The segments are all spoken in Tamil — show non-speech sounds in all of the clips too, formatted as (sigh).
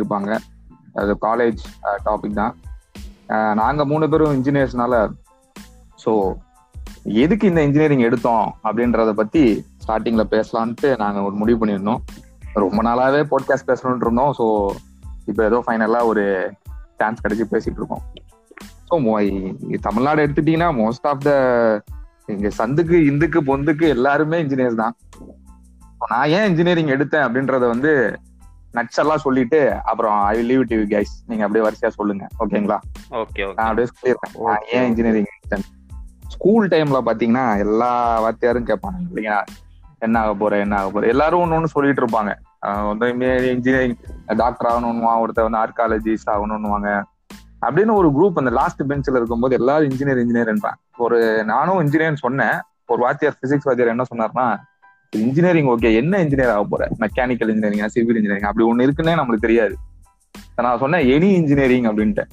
இருப்பாங்க அது காலேஜ் டாபிக் தான். நாங்கள் மூணு பேரும் இன்ஜினியர்ஸ்னால ஸோ எதுக்கு இந்த இன்ஜினியரிங் எடுத்தோம் அப்படின்றத பற்றி ஸ்டார்டிங்கில் பேசலான்ட்டு நாங்கள் ஒரு முடிவு பண்ணியிருந்தோம். ரொம்ப நாளாகவே பாட்காஸ்ட் பேசணும்னு இருந்தோம். ஸோ இப்போ ஏதோ ஃபைனலாக ஒரு சான்ஸ் கிடைச்சி பேசிகிட்டு இருக்கோம். ஸோ தமிழ்நாடு எடுத்துட்டீங்கன்னா மோஸ்ட் ஆஃப் த இங்க சந்துக்கு இந்துக்கு பொந்துக்கு எல்லாருமே இன்ஜினியர்ஸ் தான். நான் ஏன் இன்ஜினியரிங் எடுத்தேன் அப்படின்றத வந்து நட்ஸ் எல்லாம் சொல்லிட்டு அப்புறம் ஐ லீவ் டு கைஸ் நீங்க அப்படியே வரிசையா சொல்லுங்க. ஓகேங்களா? ஓகே நான் அப்படியே சொல்லிடுறேன். ஏன் இன்ஜினியரிங் ஸ்கூல் டைம்ல பாத்தீங்கன்னா எல்லா வாத்தியாரும் கேட்பாங்க. இல்லைங்களா என்ன ஆக போற என்ன ஆக போற? எல்லாரும் ஒண்ணு ஒண்ணு சொல்லிட்டு இருப்பாங்க. வந்து இன்ஜினியரிங் டாக்டர் ஆகணும்னுவான் ஒருத்தர் வந்து ஆர்காலஜிஸ்ட் ஆகணும்னுவாங்க. அப்படின்னு ஒரு குரூப் அந்த லாஸ்ட் பெஞ்சில் இருக்கும்போது எல்லாரும் இன்ஜினியர் இன்ஜினியர்ன்றான் ஒரு நானும் இன்ஜினியர் சொன்னேன். ஒரு வாத்தியார் பிசிக்ஸ் வாத்தியார் என்ன சொன்னார்னா இன்ஜினியரிங் ஓகே என்ன இன்ஜினியர் ஆக போற? மெக்கானிக்கல் இன்ஜினியரிங் சிவில் இன்ஜினியரிங் அப்படி ஒண்ணு இருக்குன்னே நம்மளுக்கு தெரியாது. நான் சொன்னேன் எனி இன்ஜினியரிங் அப்படின்ட்டு.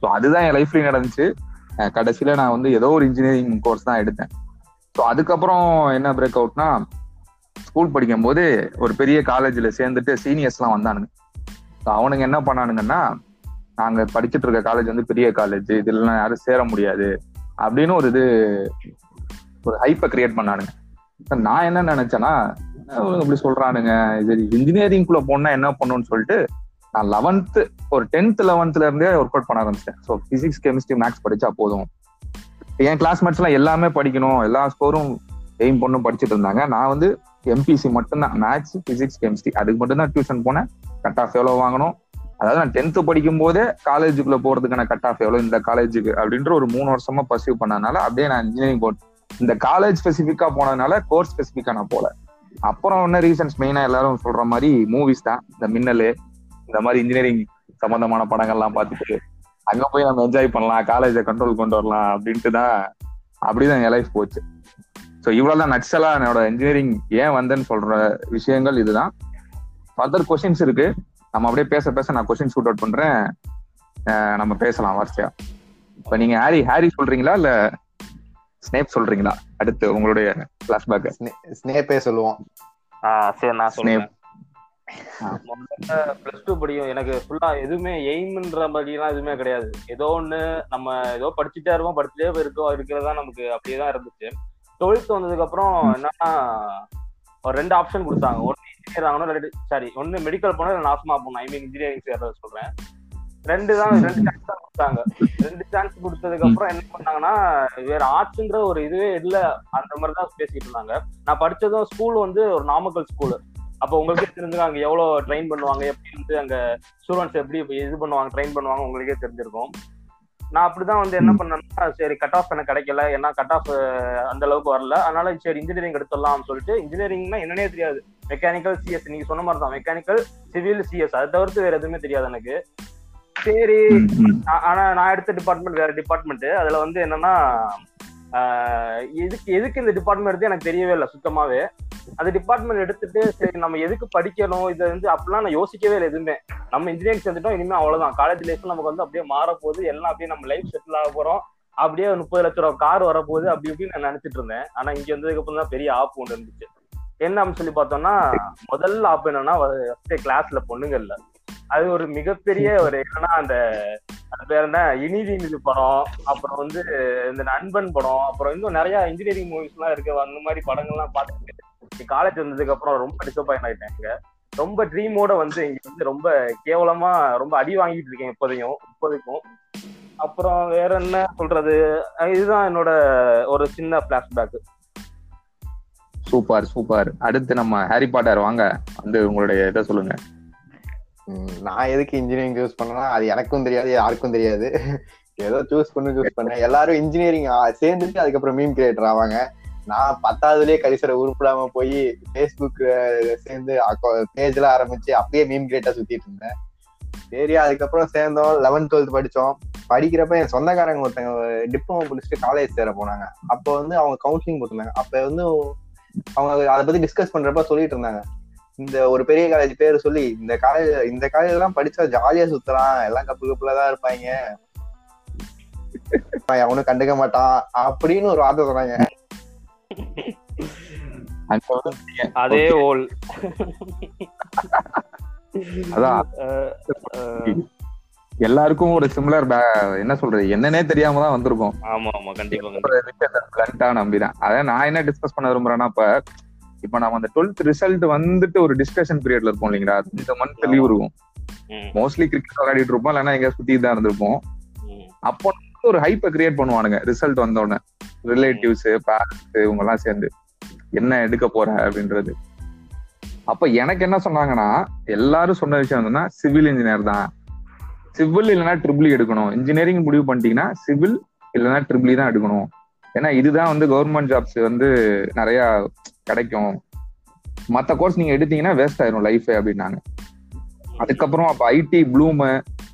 ஸோ அதுதான் என் லைஃப்ல நடந்துச்சு. கடைசியில நான் வந்து ஏதோ ஒரு இன்ஜினியரிங் கோர்ஸ் தான் எடுத்தேன். ஸோ அதுக்கப்புறம் என்ன பிரேக் அவுட்னா ஸ்கூல் படிக்கும் போது ஒரு பெரிய காலேஜில் சேர்ந்துட்டு சீனியர்ஸ்லாம் வந்தானுங்க. ஸோ அவனுங்க என்ன பண்ணானுங்கன்னா நாங்கள் படிச்சுட்டு இருக்க காலேஜ் வந்து பெரிய காலேஜ் இதுலாம் யாரும் சேர முடியாது அப்படின்னு ஒரு இது ஒரு ஹைப்பை கிரியேட் பண்ணானுங்க. நான் என்ன நினைச்சேன்னா என்ன இப்படி சொல்றானுங்க இது இன்ஜினியரிங் குள்ள போனா என்ன பண்ணுன்னு சொல்லிட்டு நான் லெவன்த்து ஒரு டென்த் லெவன்த்ல இருந்தே ஒர்க் அவுட் பண்ண ஆரம்பிச்சிட்டேன். ஸோ பிசிக்ஸ் கெமிஸ்ட்ரி மேக்ஸ் படிச்சா போதும். என் கிளாஸ்மேட்ஸ் எல்லாம் எல்லாமே படிக்கணும். எல்லா ஸ்கோரும் எய்ம் பொண்ணும் படிச்சுட்டு இருந்தாங்க. நான் வந்து எம்பிசி மட்டும்தான். மேக்ஸ் பிசிக்ஸ் கெமிஸ்ட்ரி அதுக்கு மட்டும்தான் டியூஷன் போனேன். கட் ஆஃப் எவ்வளோ வாங்கணும்? அதாவது நான் டென்த்து படிக்கும் போதே காலேஜுக்குள்ள போறதுக்கான கட் ஆஃப் எவ்வளோ இந்த காலேஜுக்கு அப்படின்ற ஒரு மூணு வருஷமா பர்சியூ பண்ணனால அப்படியே நான் இன்ஜினியரிங் போ இந்த காலேஜ் ஸ்பெசிஃபிக்கா போனதுனால கோர்ஸ் ஸ்பெசிஃபிக்கா நான் போல. அப்புறம் என்ன ரீசன்ஸ் மெயினா எல்லாரும் சொல்ற மாதிரி மூவிஸ் தான். இந்த மின்னலு இந்த மாதிரி இன்ஜினியரிங் சம்பந்தமான படங்கள்லாம் பார்த்துட்டு அங்க போய் நம்ம என்ஜாய் பண்ணலாம் காலேஜை கண்ட்ரோல் கொண்டு வரலாம் அப்படின்ட்டு தான் அப்படிதான் என் லைஃப் போச்சு. ஸோ இவ்வளவுதான் நட்சலா என்னோட இன்ஜினியரிங் ஏன் வந்தேன்னு சொல்ற விஷயங்கள் இதுதான். ஃபர்தர் கொஸ்டின்ஸ் இருக்கு. நம்ம அப்படியே பேச பேச நான் கொஸ்டின் ஷூட் அவுட் பண்றேன். நம்ம பேசலாம் வரிசையா இப்போ நீங்க ஹாரி ஹாரி சொல்றீங்களா இல்லை ஸ்னேப் சொல்றீங்களா? அடுத்து உங்களுடைய பிளாஷ்பேக் ஸ்னேப்பே சொல்லுவோம். ஆ சரி நான் சொல்றேன். பிளஸ் டூ படிக்கும் எனக்கு ஃபுல்லா எதுவுமே எய்ம்ன்ற மாதிரிலாம் எதுவுமே கிடையாது. ஏதோ ஒண்ணு நம்ம ஏதோ படிச்சுட்டே இருப்போம் படிச்சுட்டே இருக்கோம் இருக்கிறதா நமக்கு அப்படியே தான் இருந்துச்சு. டுவெல்த் வந்ததுக்கு அப்புறம் என்னன்னா ஒரு ரெண்டு ஆப்ஷன் கொடுத்தாங்க. ஒன்னு இன்ஜினியர் ஆகணும் சாரி ஒன்னு மெடிக்கல் போனா இல்லை நாசமா போகணும். ஐ மீன் இன்ஜினியரிங் சேர்றத சொல்றேன். ரெண்டு தான் ரெண்டு சான்ஸ் தான் கொடுத்தாங்க. ரெண்டு சான்ஸ் கொடுத்ததுக்கு அப்புறம் என்ன பண்ணாங்கன்னா வேற ஆர்ட்ஸ்ங்கிற ஒரு இதுவே இல்ல அந்த மாதிரி தான் பேசிட்டு இருந்தாங்க. நான் படிச்சதும் ஸ்கூல் வந்து ஒரு நாமக்கல் ஸ்கூல் அப்போ உங்களுக்கே தெரிஞ்சுங்க அங்க எவ்வளவு ட்ரெயின் பண்ணுவாங்க எப்படி வந்து அங்க ஸ்டூடெண்ட்ஸ் எப்படி இது பண்ணுவாங்க ட்ரெயின் பண்ணுவாங்க உங்களுக்கே தெரிஞ்சிருக்கும். நான் அப்படிதான் வந்து என்ன பண்ணேன்னா சரி கட் ஆஃப் எனக்கு கிடைக்கல ஏன்னா கட் ஆஃப் அந்த அளவுக்கு வரல. அதனால சரி இன்ஜினியரிங் எடுத்துடலாம்னு சொல்லிட்டு இன்ஜினியரிங்னா என்னன்னே தெரியாது. மெக்கானிக்கல் சிஎஸ் நீங்க சொன்ன மாதிரி தான் மெக்கானிக்கல் சிவில் சிஎஸ் அதை தவிர்த்து வேற எதுவுமே தெரியாது எனக்கு. சரி. ஆனா நான் எடுத்த டிபார்ட்மெண்ட் வேற டிபார்ட்மெண்ட் அதுல வந்து என்னன்னா ஆஹ் எதுக்கு எதுக்கு இந்த டிபார்ட்மெண்ட் எடுத்து எனக்கு தெரியவே இல்லை சுத்தமாவே. அந்த டிபார்ட்மெண்ட் எடுத்துட்டு சரி நம்ம எதுக்கு படிக்கணும்? இதை வந்து அப்படிலாம் நான் யோசிக்கவே இல்லை எதுவுமே. நம்ம இன்ஜினியரிங் சேர்ந்துட்டோம் இனிமே அவ்வளவுதான். காலேஜ் லைஃப் நமக்கு வந்து அப்படியே மாற போகுது எல்லாம் அப்படியே நம்ம லைஃப் செட்டில் ஆக போறோம். அப்படியே முப்பது லட்ச ரூபா கார் வரப்போகுது அப்படி இப்படின்னு நான் நினைச்சிட்டு இருந்தேன். ஆனா இங்க வந்ததுக்கு அப்புறம் தான் பெரிய ஆப் ஒன்று இருந்துச்சு. என்ன அப்படின்னு சொல்லி பார்த்தோம்னா முதல் ஆப் என்னன்னா கிளாஸ்ல பொண்ணுங்க இல்ல. அது ஒரு மிகப்பெரிய ஒரு என்னன்னா அந்த பேர் என்ன? இனிதி இது படம் அப்புறம் வந்து இந்த நண்பன் படம் அப்புறம் இன்னும் நிறைய இன்ஜினியரிங் மூவிஸ் எல்லாம் இருக்கு. அந்த மாதிரி படங்கள்லாம் பார்த்துட்டு காலேஜ் வந்ததுக்கு அப்புறம் ரொம்ப டிசப்பாயின் ஆயிட்டேன் இங்க ரொம்ப ட்ரீமோட வந்து இங்க வந்து ரொம்ப கேவலமா ரொம்ப அடி வாங்கிட்டு இருக்கேன் இப்போதையும் இப்போதைக்கும். அப்புறம் வேற என்ன சொல்றது? இதுதான் என்னோட ஒரு சின்ன பிளாஷ்பேக் சூப்பர் சூப்பர். அடுத்து நம்ம ஹாரி பாட்டர் வாங்க. வந்து உங்களுடைய இதை சொல்லுங்க. நான் எதுக்கு இன்ஜினியரிங் சூஸ் பண்ணேன்னா அது எனக்கும் தெரியாது யாருக்கும் தெரியாது. (laughs) ஏதோ சூஸ் பண்ணி சூஸ் பண்ணேன் எல்லாரும் இன்ஜினியரிங் சேர்ந்துட்டு அதுக்கப்புறம் மீம் கிரியேட்டர் ஆவாங்க. நான் பத்தாவதுலயே கரிசரை உருப்பிடாம போய் ஃபேஸ்புக் சேர்ந்து பேஜ்ல ஆரம்பிச்சு அப்படியே மீம் கிரியேட்டா சுத்திட்டு இருந்தேன். சரி அதுக்கப்புறம் சேர்ந்தோம் லெவன்த் டுவெல்த் படிச்சோம். படிக்கிறப்ப என் சொந்தக்காரங்க ஒருத்தங்க டிப்ளமோ முடிச்சுட்டு காலேஜ் சேர போனாங்க. அப்போ வந்து அவங்க கவுன்சிலிங் போட்டிருந்தாங்க அப்ப வந்து அவங்க அதை பத்தி டிஸ்கஸ் பண்றப்ப சொல்லிட்டு இருந்தாங்க. இந்த ஒரு பெரிய காலேஜ் பேர் சொல்லி இந்த காலேஜ் இந்த காலேஜ் எல்லாம் படிச்சா ஜாலியா சுத்தலாம். எல்லாம் கப்பு கப்புல தான் இருப்பாங்க. அவனும் கண்டுக்க மாட்டான் அப்படின்னு ஒரு வார்த்தை சொன்னாங்க. அதே. ஓல். அதான். எல்லாருக்கும் ஒரு சிமிலர் என்ன சொல்றது என்னன்னே தெரியாம தான் வந்திருக்கும். ஆமா ஆமா கண்டிப்பா நம்பிதான். அதான் நான் என்ன டிஸ்கஸ் பண்ண விரும்புறேன்னா இப்ப இப்ப நம்ம அந்த டுவெல்த் ரிசல்ட் வந்துட்டு ஒரு டிஸ்கஷன் பீரியட்ல இருப்போம் இல்லைங்களா? இந்த மந்த் லீவ் இருக்கும் மோஸ்ட்லி கிரிக்கெட் விளையாடிட்டு இருப்போம் இல்லைன்னா எங்க சுத்தி தான் இருந்திருப்போம். அப்போ வந்து ஒரு ஹைப்பை கிரியேட் பண்ணுவானுங்க ரிசல்ட் வந்த உடனே ரிலேட்டிவ்ஸ் பேரண்ட்ஸ் இவங்க எல்லாம் சேர்ந்து. என்ன எடுக்க போற அப்படின்றது. அப்ப எனக்கு என்ன சொன்னாங்கன்னா எல்லாரும் சொன்ன விஷயம் என்னன்னா சிவில் இன்ஜினியர் தான். சிவில் இல்லைன்னா ட்ரிபிள் எடுக்கணும். இன்ஜினியரிங் முடிவு பண்ணிட்டீங்கன்னா சிவில் இல்லைன்னா ட்ரிபிள் தான் எடுக்கணும். ஏன்னா இதுதான் வந்து கவர்மெண்ட் ஜாப்ஸ் வந்து நிறைய கிடைக்கும். மற்ற கோர்ஸ் நீங்க எடுத்தீங்கன்னா வேஸ்ட் ஆயிரும் லைஃப் அப்படின்னாங்க. அதுக்கப்புறம் அப்ப ஐடி ப்ளூமு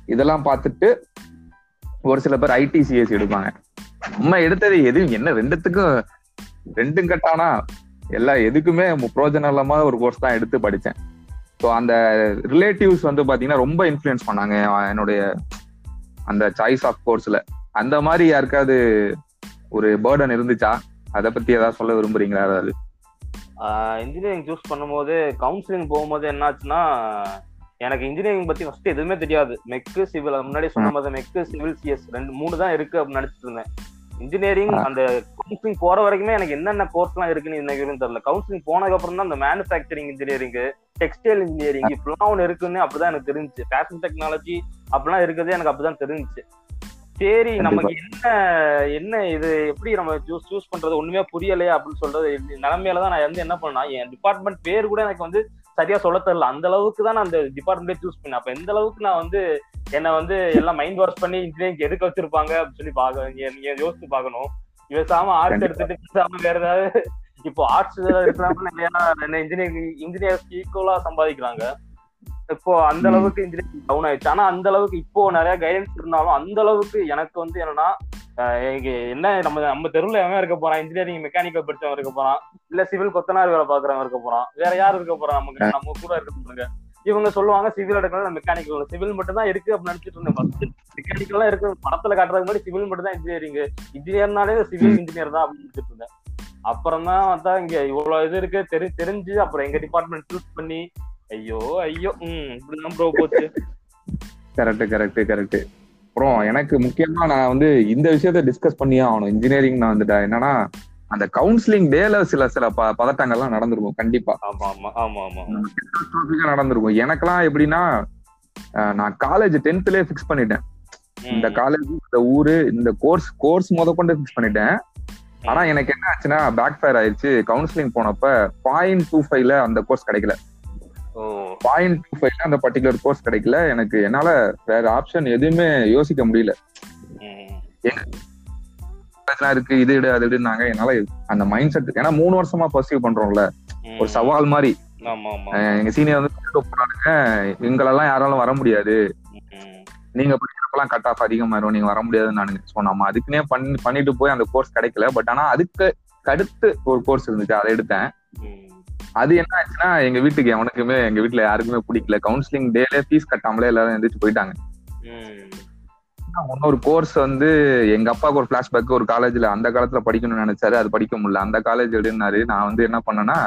இதெல்லாம் பார்த்துட்டு ஒரு சில பேர் ஐடி சிஎஸ் எடுப்பாங்க. நம்ம எடுத்தது எது? என்ன ரெண்டுத்துக்கும் ரெண்டும் கட்டானா எல்லா எதுக்குமே பிரோஜனம் இல்லாம ஒரு கோர்ஸ் தான் எடுத்து படித்தேன். ஸோ அந்த ரிலேட்டிவ்ஸ் வந்து பார்த்தீங்கன்னா ரொம்ப இன்ஃப்ளூயன்ஸ் பண்ணாங்க என்னுடைய அந்த சாய்ஸ் ஆஃப் கோர்ஸில் அந்த மாதிரி யாருக்காவது ஒரு பேர்டன் இருந்துச்சா? அதை பத்தி ஏதாவது சொல்ல விரும்புறீங்களா ஏதாவது இன்ஜினியரிங் சூஸ் பண்ணும்போது கவுன்சிலிங் போகும்போது என்னாச்சுன்னா எனக்கு இன்ஜினியரிங் பத்தி ஃபர்ஸ்ட் எதுவுமே தெரியாது. மெக்கு சிவில் முன்னாடி சொன்ன மாதிரி மெக்கு சிவில் சிஎஸ் ரெண்டு மூணு தான் இருக்கு அப்படின்னு நினைச்சிட்டு இருந்தேன். இன்ஜினியரிங் அந்த கவுன்சிலிங் போற வரைக்குமே எனக்கு என்னென்ன கோர்ஸ்லாம் இருக்குன்னு எனக்கு தெரியல. கவுன்சிலிங் போனதுக்கு அப்புறம் தான் அந்த மேனுஃபேக்சரிங் இன்ஜினியரிங் டெக்ஸ்டைல் இன்ஜினியரிங் இப்படிலாம் ஒன்று இருக்குன்னு அப்படிதான் எனக்கு தெரிஞ்சுச்சு. ஃபேஷன் டெக்னாலஜி அப்படிலாம் இருக்கிறதே எனக்கு அப்படிதான் தெரிஞ்சுச்சு. சரி நமக்கு என்ன என்ன இது எப்படி நம்ம சூஸ் சூஸ் பண்றது ஒண்ணுமே புரியலையா அப்படின்னு சொல்றது நிலைமையில தான் நான் வந்து என்ன பண்ணா என் டிபார்ட்மெண்ட் பேர் கூட எனக்கு வந்து சரியா சொல்ல தெரியல. அந்த அளவுக்கு தான் நான் அந்த டிபார்ட்மெண்ட்டே சூஸ் பண்ணேன். அப்ப எந்த அளவுக்கு நான் வந்து என்ன வந்து எல்லாம் மைண்ட் வாஷ் பண்ணி இன்ஜினியரிங் எதுக்கு வச்சிருப்பாங்க அப்படின்னு சொல்லி பாக்க நீங்க யோசிச்சு பார்க்கணும். பேசாம ஆர்ட்ஸ் எடுத்துட்டு பேசாம வேற ஏதாவது இப்போ ஆர்ட்ஸ் இருக்கிறாங்க இன்ஜினியரிங் இன்ஜினியர்ஸ் ஈக்குவலா சம்பாதிக்கிறாங்க. இப்போ அந்த அளவுக்கு இன்ஜினியரிங் டவுன் ஆயிடுச்சு. ஆனா அந்த அளவுக்கு இப்போ நிறைய கைடன்ஸ் இருந்தாலும் அந்த அளவுக்கு எனக்கு வந்து என்னன்னா என்ன நம்ம நம்ம தெருவுல எவன் இருக்க போறான்? இன்ஜினியரிங் மெக்கானிக்கல் படிச்சவன் இருக்க போறான்? இல்ல சிவில் கொத்தனார் வேலை பாக்குறவன் இருக்க போறான்? வேற யார் இருக்க போறான்? நமக்கு நம்ம கூட இருக்க போறாங்க. இவங்க சொல்லுவாங்க சிவில் எடுக்கணும் மெக்கானிக்கல் சிவில் மட்டும் தான் இருக்கு அப்படின்னு நினைச்சிட்டு இருந்தேன் ஃபர்ஸ்ட் மெக்கானிக்கல் இருக்கு. படத்துல காட்டுறதுக்கு முன்னாடி சிவில் மட்டும் தான் இன்ஜினியரிங் இன்ஜினியர்னாலே சிவில் இன்ஜினியர் தான் அப்படின்னு நினைச்சிட்டு இருந்தேன். அப்புறம் தான் பார்த்தா இங்க இவ்வளவு இது இருக்கு. தெரி தெரிஞ்சு அப்புறம் எங்க டிபார்ட்மெண்ட் சூஸ் பண்ணி ஐயோ ஐயோ ம் இப்படிதான் ப்ரோ போச்சு. கரெக்ட் கரெக்ட் கரெக்ட் அப்புறம் எனக்கு முக்கியமா நான் வந்து இந்த விஷயத்த டிஸ்கஸ் பண்ணியே ஆகணும். இன்ஜினியரிங் நான் வந்துட்டேன் என்னன்னா அந்த கவுன்சிலிங் டேல சில சில ப பதட்டங்கள்லாம் நடந்திருக்கும் கண்டிப்பா. ஆமா ஆமா ஆமா ஆமா. நடந்திருக்கும். எனக்கெல்லாம் எப்படின்னா நான் காலேஜ் டென்த்லயே ஃபிக்ஸ் பண்ணிட்டேன். இந்த காலேஜ் இந்த ஊரு இந்த கோர்ஸ் கோர்ஸ் முத கொண்டு ஃபிக்ஸ் பண்ணிட்டேன். ஆனா எனக்கு என்ன ஆச்சுன்னா பேக் ஃபயர் ஆயிடுச்சு கவுன்சிலிங் போனப்ப பாயிண்ட் டூ ஃபைவ்ல அந்த கோர்ஸ் கிடைக்கல. பாயிண்ட் டூ ஃபைவ்ல அந்த பர்டிகுலர் கோர்ஸ் கிடைக்கல. எனக்கு என்னால வேற ஆப்ஷன் எதுவுமே யோசிக்க முடியல. இருக்கு இது இடு அது இடுனாங்க என்னால அந்த மைண்ட் செட் ஏன்னா மூணு வருஷமா பர்சீவ் பண்றோம்ல. ஒரு சவால் மாதிரி. எங்க சீனியர் வந்து போனானுங்க எங்களெல்லாம் யாராலும் வர முடியாது. நீங்க படிக்கிறப்பெல்லாம் கட் ஆஃப் அதிகமாயிரும். நீங்க வர முடியாதுன்னு சோ நம்ம அதுக்குன்னே பண்ணி பண்ணிட்டு போய் அந்த கோர்ஸ் கிடைக்கல. பட் ஆனா அதுக்கு அடுத்து ஒரு கோர்ஸ் இருந்துச்சு. அதை எடுத்தேன். அது என்ன ஆச்சுன்னா எங்க வீட்டுக்கு எவனுக்குமே எங்க வீட்டுல யாருக்குமே பிடிக்கல. கவுன்சிலிங் டேலே ஃபீஸ் கட்டாமலே எல்லாரும் எந்திரிச்சு போயிட்டாங்க. இன்னொரு கோர்ஸ் வந்து எங்க அப்பாவுக்கு ஒரு பிளாஷ்பேக் ஒரு காலேஜ்ல அந்த காலத்துல படிக்கணும்னு நினைச்சாரு. அது படிக்க முடியல. அந்த காலேஜ் எடுனாரு நான் வந்து என்ன பண்ணேன்னா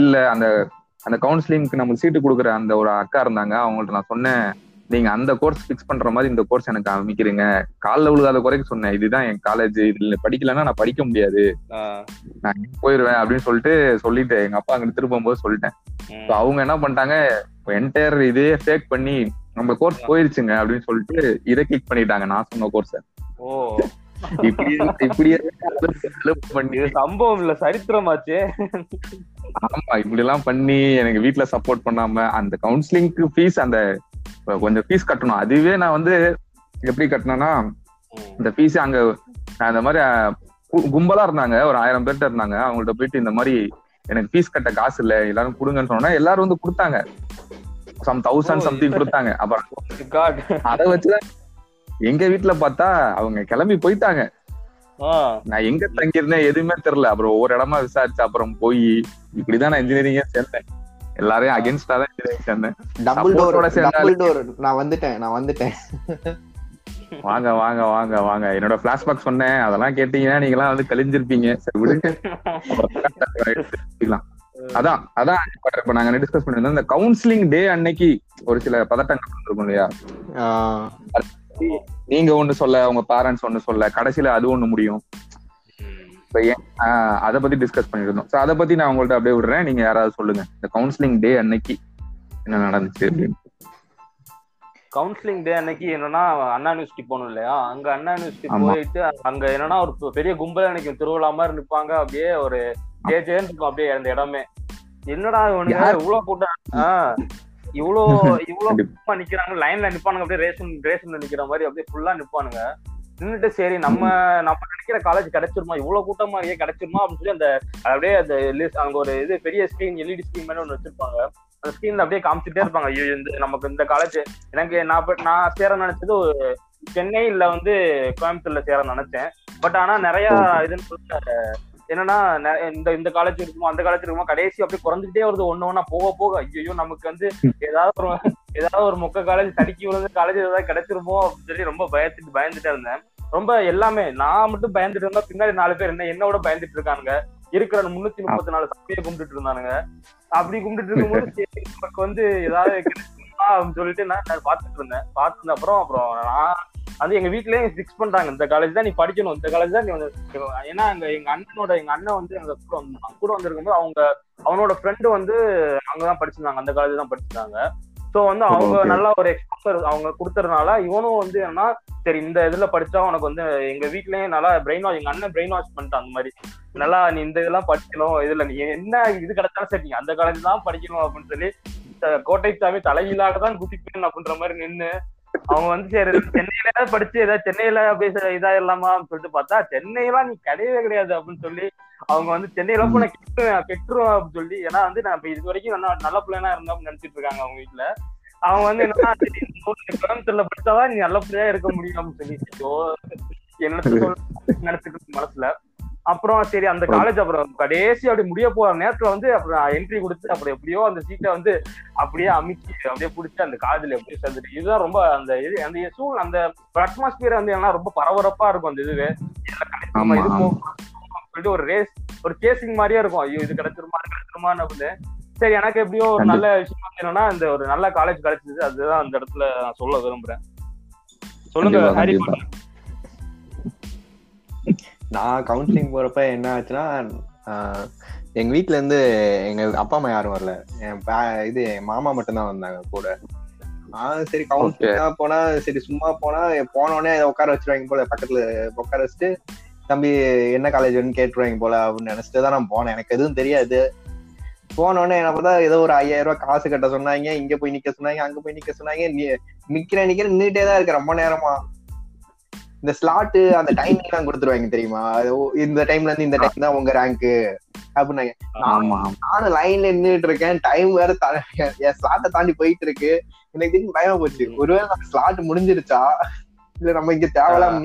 இல்ல அந்த அந்த கவுன்சிலிங்க்கு நம்மளுக்கு சீட்டு கொடுக்குற அந்த ஒரு அக்கா இருந்தாங்க. அவங்கள்ட்ட நான் சொன்னேன் நீங்க அந்த கோர்ஸ் ஃபிக்ஸ் பண்ற மாதிரி இந்த கோர்ஸ் எனக்கு அமைக்கிறீங்க. காலில் விழுகாத குறைக்கு சொன்னேன். இதுதான் என் காலேஜ் இதுல படிக்கலைன்னா நான் படிக்க முடியாது. நான் போயிருவேன் அப்படின்னு சொல்லிட்டு சொல்லிட்டு எங்க அப்பா அங்கிட்டு திரும்பும் போது சொல்லிட்டேன். அவங்க என்ன பண்ணிட்டாங்க? என்டையர் இதே ஃபேக் பண்ணி நம்ம கோர்ஸ் போயிருச்சுங்க அப்படின்னு சொல்லிட்டு இதை கிளிக் பண்ணிட்டாங்க. நான் சொன்ன கோர்ஸ சம்பவம் இல்ல சரித்திரமாச்சே ஆமா இப்படி எல்லாம் பண்ணி எனக்கு வீட்ல சப்போர்ட் பண்ணாம அந்த கவுன்சிலிங்க்கு ஃபீஸ் அந்த கொஞ்சம் ஃபீஸ் கட்டணும். அதுவே நான் வந்து எப்படி கட்டினேன்னா. இந்த ஃபீஸ் அங்க இந்த மாதிரி கும்பலா இருந்தாங்க. ஒரு ஆயிரம் பேர்ட்ட இருந்தாங்க. அவங்கள்ட்ட போயிட்டு இந்த மாதிரி எனக்கு ஃபீஸ் கட்ட காசு இல்ல. எல்லாரும் கொடுங்கன்னு சொன்னா எல்லாரும் வந்து கொடுத்தாங்க. சம் தௌசண்ட் சம்திங் கொடுத்தாங்க. அப்புறம். அதை வச்சுதான் எங்க வீட்டுல பார்த்தா அவங்க கிளம்பி போயிட்டாங்க. நான் எங்க தங்கியிருந்தேன் எதுவுமே தெரியல. அப்புறம் ஒவ்வொரு இடமா விசாரிச்சு அப்புறம் போய் இப்படிதான் நான் இன்ஜினியரிங்கே சேர்ந்தேன். எல்லாரையும் அகேன்ஸ்டா தான் சேர்ந்தேன். டபுள் டோர் Support-ஓட சேர்ந்தாலே- டபுள் டோர் நான் வந்துட்டேன் நான் வந்துட்டேன். வாங்க வாங்க வாங்க வாங்க. என்னோட பிளாஷ்பேக் சொன்னேன். அதெல்லாம் கேட்டீங்கன்னா நீங்க எல்லாம் வந்து கழிஞ்சிருப்பீங்க. சரி விடுங்க. அதான் அதான் இப்ப நாங்க டிஸ்கஸ் பண்ணிருந்தோம் இந்த கவுன்சிலிங் டே அன்னைக்கு ஒரு சில பதட்டங்கள் இருக்கும் இல்லையா? நீங்க ஒண்ணு சொல்ல உங்க பேரண்ட்ஸ் ஒண்ணு சொல்ல கடைசியில அது ஒண்ணு முடியும். அத பத்தி டிஸ்கஸ் பண்ணிருந்தோம். சோ அத பத்தி நான் உங்கள்ட்ட அப்படியே விடுறேன். நீங்க யாராவது சொல்லுங்க. இந்த கவுன்சிலிங் டே அன்னைக்கு என்ன நடந்துச்சு அப்படின்னு. கவுன்சிலிங் டே அன்னைக்கு என்னன்னா அண்ணா யூனிவர்சிட்டி போகணும் இல்லையா? அங்க அண்ணா யூனிவர்சிட்டி. போயிட்டு அங்க என்னன்னா ஒரு பெரிய கும்பல் அன்னைக்கு திருவிழா மாதிரி நிப்பாங்க. அப்படியே ஒரு ஜேஜேன்னு இருக்கும். அப்படியே அந்த இடமே. என்னடா இவனுங்க? இவ்வளவு கூட்டம். இவ்வளோ இவ்வளோ (laughs) கண்டிப்பா. கூட்டமா நிக்கிறாங்க. லைன்ல நிப்பானுங்க. அப்படியே ரேஷன் ரேஷன்ல நிக்கிற மாதிரி அப்படியே ஃபுல்லா நிப்பானுங்க. நின்னுட்டு சரி நம்ம நம்ம நினைக்கிற காலேஜ் கிடைச்சிருமா? இவ்வளவு கூட்டமா ஏன் கிடைச்சிருமா? அப்படின்னு சொல்லி அந்த அப்படியே அந்த அங்க ஒரு இது பெரிய ஸ்கிரீன் எல்இடி ஸ்கிரீன் மாதிரி ஒன்று வச்சிருப்பாங்க. அந்த ஸ்கிரீன்ல அப்படியே காமிச்சிட்டே இருப்பாங்க. ஐயோ இந்த நமக்கு இந்த காலேஜ் எனக்கு நான் நான் சேர நினைச்சது சென்னை இல்ல வந்து கோயம்புத்தூர்ல சேர நினைச்சேன். பட் ஆனா நிறைய இதுன்னு சொல்லிட்டு என்னன்னா இந்த இந்த காலேஜ் இருக்குமோ அந்த காலேஜ் இருக்குமோ கடைசி அப்படியே குறைஞ்சிட்டே வருது. ஒண்ணு ஒண்ணா போக போக ஐயோ நமக்கு வந்து ஏதாவது ஒரு ஏதாவது ஒரு மொக்க காலேஜ் தடுக்கி விழுந்த காலேஜ் ஏதாவது கிடைச்சிருமோ அப்படின்னு சொல்லி ரொம்ப பயந்துட்டு பயந்துட்டே இருந்தேன். ரொம்ப எல்லாமே நான் மட்டும் பயந்துட்டு இருந்தா பின்னாடி நாலு பேர் என்ன என்னோட பயந்துட்டு இருக்கானுங்க. இருக்கிற முன்னூத்தி முப்பத்தி நாலு சபையை கும்பிட்டுட்டு இருந்தானுங்க. அப்படி கும்பிட்டுட்டு இருக்கும்போது (laughs) நமக்கு வந்து ஏதாவது கிடைக்குமா அப்படின்னு சொல்லிட்டு நான் நான் பார்த்துட்டு இருந்தேன். பார்த்துட்டு அப்புறம் அப்புறம் நான் அது எங்க வீட்லயே ஃபிக்ஸ் பண்றாங்க. இந்த காலேஜ் தான் நீ படிக்கணும். இந்த காலேஜ் தான் நீ வந்து ஏன்னா எங்க எங்க அண்ணனோட எங்க அண்ணன் வந்து எங்க கூட வந்து கூட வந்திருக்கும்போது அவங்க அவனோட ஃப்ரெண்டு வந்து அங்கதான் படிச்சிருந்தாங்க. அந்த காலேஜ் தான் படிச்சிருந்தாங்க. சோ வந்து அவங்க. நல்லா ஒரு எக்ஸ்போசர் அவங்க கொடுத்ததுனால இவனும் வந்து என்னன்னா சரி இந்த இதுல படிச்சா உனக்கு வந்து எங்க வீட்லயும் நல்லா பிரெயின் வாஷ் எங்க அண்ணன் பிரெயின் வாஷ் பண்ணிட்டான் அந்த மாதிரி. நல்லா நீ இந்த இதெல்லாம் படிக்கணும். இதுல நீ என்ன இது கிடைச்சாலும் சரி நீ அந்த காலேஜ் தான் படிக்கணும் அப்படின்னு சொல்லி கோட்டை சாமி தலையிலாக தான் குதிப்பேன் அப்படின்ற மாதிரி நின்னு அவங்க வந்து சரி சென்னையில ஏதாவது படிச்சு ஏதாவது சென்னையில அப்படியே இதா இதாயிரலாமா அப்படின்னு சொல்லிட்டு பார்த்தா சென்னையெல்லாம் நீ கிடையவே கிடையாது அப்படின்னு சொல்லி அவங்க வந்து சென்னையில போய் நான் கெட்டுருவேன் கெட்டுருவேன் அப்படின்னு சொல்லி ஏன்னா வந்து நான் இப்ப இது வரைக்கும் நல்லா நல்ல பிள்ளைனா இருந்தா நினைச்சிட்டு இருக்காங்க அவங்க வீட்டுல அவங்க வந்து என்னன்னா கோயம்புத்தூர்ல படிச்சாதான் நீ நல்ல பிள்ளையா இருக்க முடியும் அப்படின்னு சொல்லி என்னத்துக்கு நினைச்சிட்டு மனசுல. அப்புறம் சரி அந்த காலேஜ் அப்புறம் கடைசி அப்படி முடிய போற நேரத்துல வந்து அப்புறம் என்ட்ரி கொடுத்து அப்புறம் எப்படியோ அந்த சீட்டை வந்து அப்படியே அமுக்கி அப்படியே பிடிச்சி அந்த காலேஜ்ல எப்படியோ சேர்ந்துட்டு இதுதான் ரொம்ப அந்த இது அந்த சூழ் அந்த அட்மாஸ்பியர் வந்து என்ன ரொம்ப பரபரப்பா இருக்கும் அந்த இதுவே. எல்லாம் ஆமா, இது சொல்லிட்டு ஒரு ரேஸ் ஒரு சேசிங் மாதிரியே இருக்கும். ஐயோ இது கிடைச்சிருமா கிடைச்சிருமான்னு அப்படின்னு. சரி எனக்கு எப்படியோ ஒரு நல்ல விஷயம் வந்து என்னன்னா இந்த ஒரு நல்ல காலேஜ் கிடைச்சது. அதுதான் அந்த இடத்துல நான் சொல்ல விரும்புறேன். சொல்லுங்க ஹரி. நான் கவுன்சிலிங் போறப்ப என்ன ஆச்சுன்னா எங்க வீட்ல இருந்து எங்க அப்பா அம்மா யாரும் வரல. என் இது என் மாமா மட்டும்தான் வந்தாங்க கூட. ஆஹ் சரி கவுன்சிலிங் போனா சரி சும்மா போனா போனோடனே உட்கார வச்சிருவாங்க போல பக்கத்துல உட்கார வச்சுட்டு தம்பி என்ன காலேஜ்னு கேட்டுருவாங்க போல அப்படின்னு நினைச்சிட்டு தான் நான் போனேன். எனக்கு எதுவும் தெரியாது. போனோடனே என்ன பார்த்தா ஏதோ ஒரு ஐயாயிரம் ரூபாய் காசு கட்ட சொன்னாங்க இங்க போய் நிக்க சொன்னாங்க அங்க போய் நிக்க சொன்னாங்க நிக்கிறேன் நிக்கிறேன் நின்னுட்டே தான் இருக்கு ரொம்ப நேரமா. இந்த ஸ்லாட் அந்த (laughs) டைமிங் எல்லாம் கொடுத்துருவாங்க தெரியுமா? இந்த டைம்ல இருந்து இந்த டைம் தான் உங்க ரேங்க் அப்படின்னாங்க. நானும் லைன்ல நின்னுட்டு இருக்கேன். டைம் வேற என் ஸ்லாட்டை தாண்டி போயிட்டு இருக்கு. எனக்கு திடீர்னு பயமா போச்சு. ஒருவேளை நம்ம ஸ்லாட் முடிஞ்சிருச்சா? இல்ல நம்ம இங்க தேவையில்லாம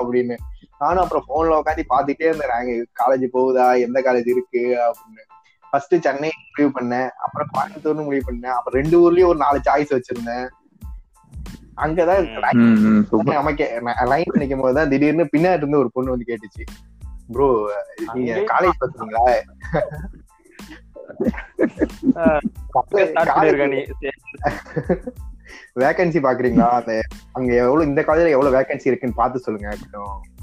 அப்படின்னு. நானும் அப்புறம் போன்ல உட்காந்து பாத்துட்டே இருந்தேன். ரேங்க் காலேஜ் போகுதா? எந்த காலேஜ் இருக்கு? அப்படின்னு. ஃபர்ஸ்ட் சென்னை முடிவு பண்ணேன். அப்புறம் கோயம்புத்தூர்னு முடிவு பண்ணேன். அப்புறம் ரெண்டு ஊர்லயும் ஒரு நாலு சாய்ஸ் வச்சிருந்தேன். அங்கதான். நமக்கு லைன் நிக்கும் போதுதான் திடீர்னு பின்னாடி இருந்து ஒரு பொண்ணு வந்து கேட்டுச்சு. ப்ரோ நீங்க காலேஜ் (laughs) நீ. வேகன்சி பாக்குறீங்களா? அந்த அங்க எவ்வளவு இந்த காலேஜ்ல எவ்வளவு வேகன்சி இருக்குன்னு பார்த்து சொல்லுங்க.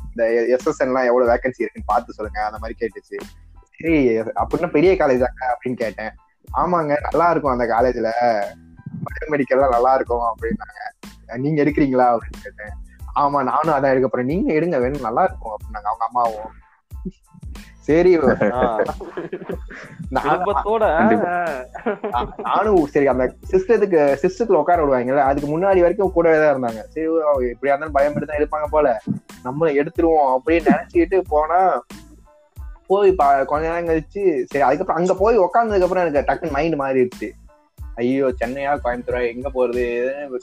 இந்த எஸ்எஸ்என் எல்லாம் எவ்வளவு வேகன்சி இருக்குன்னு பார்த்து சொல்லுங்க. அந்த மாதிரி கேட்டுச்சு. சரி அப்படின்னா பெரிய காலேஜ் தாங்க அப்படின்னு கேட்டேன். ஆமாங்க நல்லா இருக்கும் அந்த காலேஜ்ல பயோமெடிக்கல்லாம் நல்லா இருக்கும் அப்படின்னாங்க. நீங்க எடுக்கிறீங்களா அப்படின்னு கேட்டேன். ஆமா நானும் அதான் எடுக்க போறேன். நீங்க எடுங்க வேணும் நல்லா இருக்கும் அப்படின்னாங்க அவங்க அம்மாவும். சரி நானும் சரி அந்த சிஸ்டத்துக்கு சிஸ்டத்துல உட்கார விடுவாங்கல்ல அதுக்கு முன்னாடி வரைக்கும் கூடவே தான் இருந்தாங்க. சரி ஓ, எப்படியா இருந்தாலும் பயப்பட்டு தான் எடுப்பாங்க போல. நம்மள எடுத்துருவோம் அப்படின்னு நினைச்சுக்கிட்டு போனா போய் கொஞ்ச நேரம் கழிச்சு சரி அதுக்கப்புறம் அங்க போய் உட்கார்ந்ததுக்கு அப்புறம் எனக்கு டக்குன்னு மைண்ட் மாறிடுச்சு. ஐயோ சென்னையா கோயம்புத்தூரா எங்க போறது?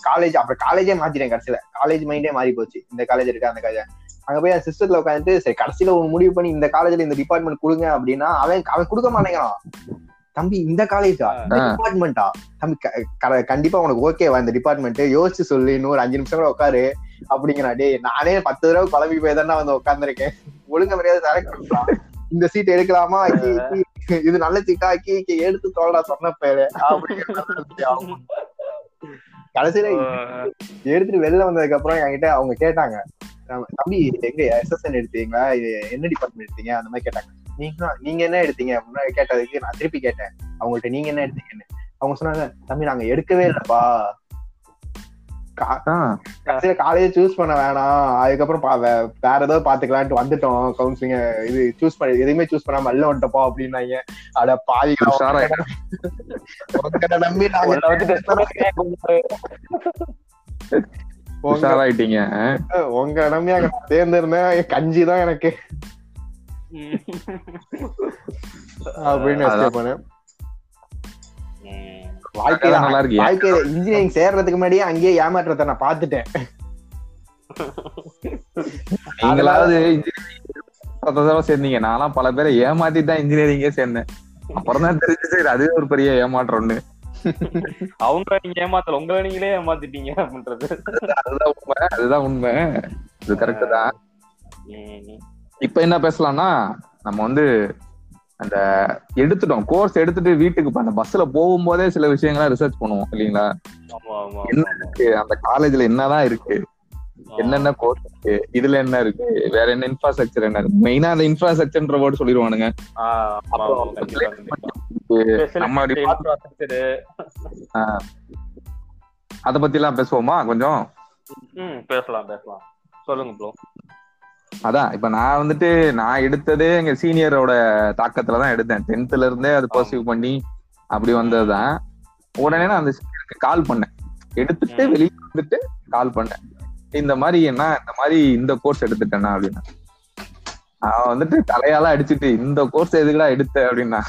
காலேஜ் அப்புறம் காலேஜே மாத்திட்டேன் கடைசியில. காலேஜ் மைண்டே மாறி போச்சு இந்த காலேஜ் இருக்கு அந்த காலேஜ் அங்க போய் அந்த சிஸ்டத்துல உட்காந்துட்டு சரி கடைசியில ஒரு முடிவு பண்ணி இந்த காலேஜ்ல இந்த டிபார்ட்மெண்ட் கொடுங்க அப்படின்னா அவன் அவன் கொடுக்க மாட்டேங்கிறான். தம்பி இந்த காலேஜா. டிபார்ட்மெண்டா தம்பி கண்டிப்பா உனக்கு ஓகேவா இந்த டிபார்ட்மெண்ட் யோசிச்சு சொல்லு இன்னொரு அஞ்சு நிமிஷம் கூட உட்காரு. அப்படிங்கிறா டேய் நானே பத்து தடவை குழம்பி போய் தானே வந்து உட்கார்ந்துருக்கேன். ஒழுங்க மரியாதை செலக்ட் இந்த சீட் எடுக்கலாமா? இது நல்ல சிக்காக்கி எடுத்து தோல்டா சொன்ன பேரு. அப்படின்னு கடைசியில எடுத்துட்டு வெளில வந்ததுக்கு அப்புறம் என்கிட்ட அவங்க கேட்டாங்க. தம்பி எங்க எஸ்எஸ்என் எடுத்தீங்களா? இது என்ன டிபார்ட்மெண்ட் எடுத்தீங்க? அந்த மாதிரி கேட்டாங்க. நீங்க நீங்க என்ன எடுத்தீங்க? அப்படின்னு கேட்டதுக்கு நான் திருப்பி கேட்டேன். அவங்கள்ட்ட நீங்க என்ன எடுத்தீங்கன்னு? அவங்க சொன்னாங்க தம்பி நாங்க எடுக்கவே இல்லப்பா. கடைசியில காலேஜ் சூஸ் பண்ண வேணாம். அதுக்கப்புறம் வேற ஏதாவது பாத்துக்கலான்ட்டு வந்துட்டோம். கவுன்சிலிங் இது சூஸ் பண்ணி எதுவுமே சூஸ் பண்ணாம வெளில வந்துட்டப்பா அப்படின்னாங்க. அட. உங்களை நம்பி உஷாராயிட்டீங்க. உங்க நம்பி அங்க தேர்ந்திருந்தேன் கஞ்சி தான் எனக்கு. அப்படின்னு பண்ணேன். வாழ்க்கையில நல்லா இருக்கியா? வாழ்க்கையில இன்ஜினியரிங் சேர்றதுக்கு முன்னாடியே அங்கேயே ஏமாற்றத்தை நான் பாத்துட்டேன் நீங்களாவது இன்ஜினியரிங் சேர்ந்தீங்க. நான்லாம் பல பேரை ஏமாத்தி தான் இன்ஜினியரிங்கே சேர்ந்தேன். அப்புறம் தான் தெரிஞ்சு அது ஒரு பெரிய ஏமாற்றம்னு அவங்க நீங்க ஏமாத்தல உங்களை நீங்களே ஏமாத்திட்டீங்க அப்படின்றது. அதுதான் உண்மை அதுதான் உண்மை. இது கரெக்ட் தான். இப்ப என்ன பேசலாம்னா நம்ம வந்து அந்த எடுத்துட்டோம் கோர்ஸ் எடுத்துட்டு வீட்டுக்கு அந்த பஸ்ல போகும்போதே சில விஷயங்களை ரிசர்ச் பண்ணுவோம் இல்லைங்களா? என்ன. இருக்கு? அந்த காலேஜ்ல என்னதான் இருக்கு? என்னென்ன கோர்ஸ் இருக்கு? இதுல என்ன இருக்கு? வேற என்ன இன்ஃப்ராஸ்ட்ரக்சர் என்ன இருக்கு? மெயினா அந்த இன்ஃப்ராஸ்ட்ரக்சர்ன்ற வேர்டு சொல்லிடுவானுங்க. நம்ம. அத பத்தி எல்லாம் பேசுவோமா கொஞ்சம்? பேசலாம் பேசலாம். சொல்லுங்க ப்ரோ அதான் இப்ப நான் வந்துட்டு நான் எடுத்ததே எங்க சீனியரோட தாக்கத்துல தான் எடுத்தேன். டென்த்ல இருந்தே அது பர்சீவ் பண்ணி அப்படி வந்ததுதான். உடனே நான் அந்த சீனியருக்கு கால் பண்ணேன். எடுத்துட்டு. வெளியே வந்துட்டு கால் பண்ணேன். இந்த மாதிரி என்ன இந்த மாதிரி இந்த கோர்ஸ் எடுத்துட்டேன்னா அப்படின்னா. அவன் வந்துட்டு தலையால அடிச்சிட்டு இந்த கோர்ஸ் எதுக்குடா எடுத்த அப்படின்னா.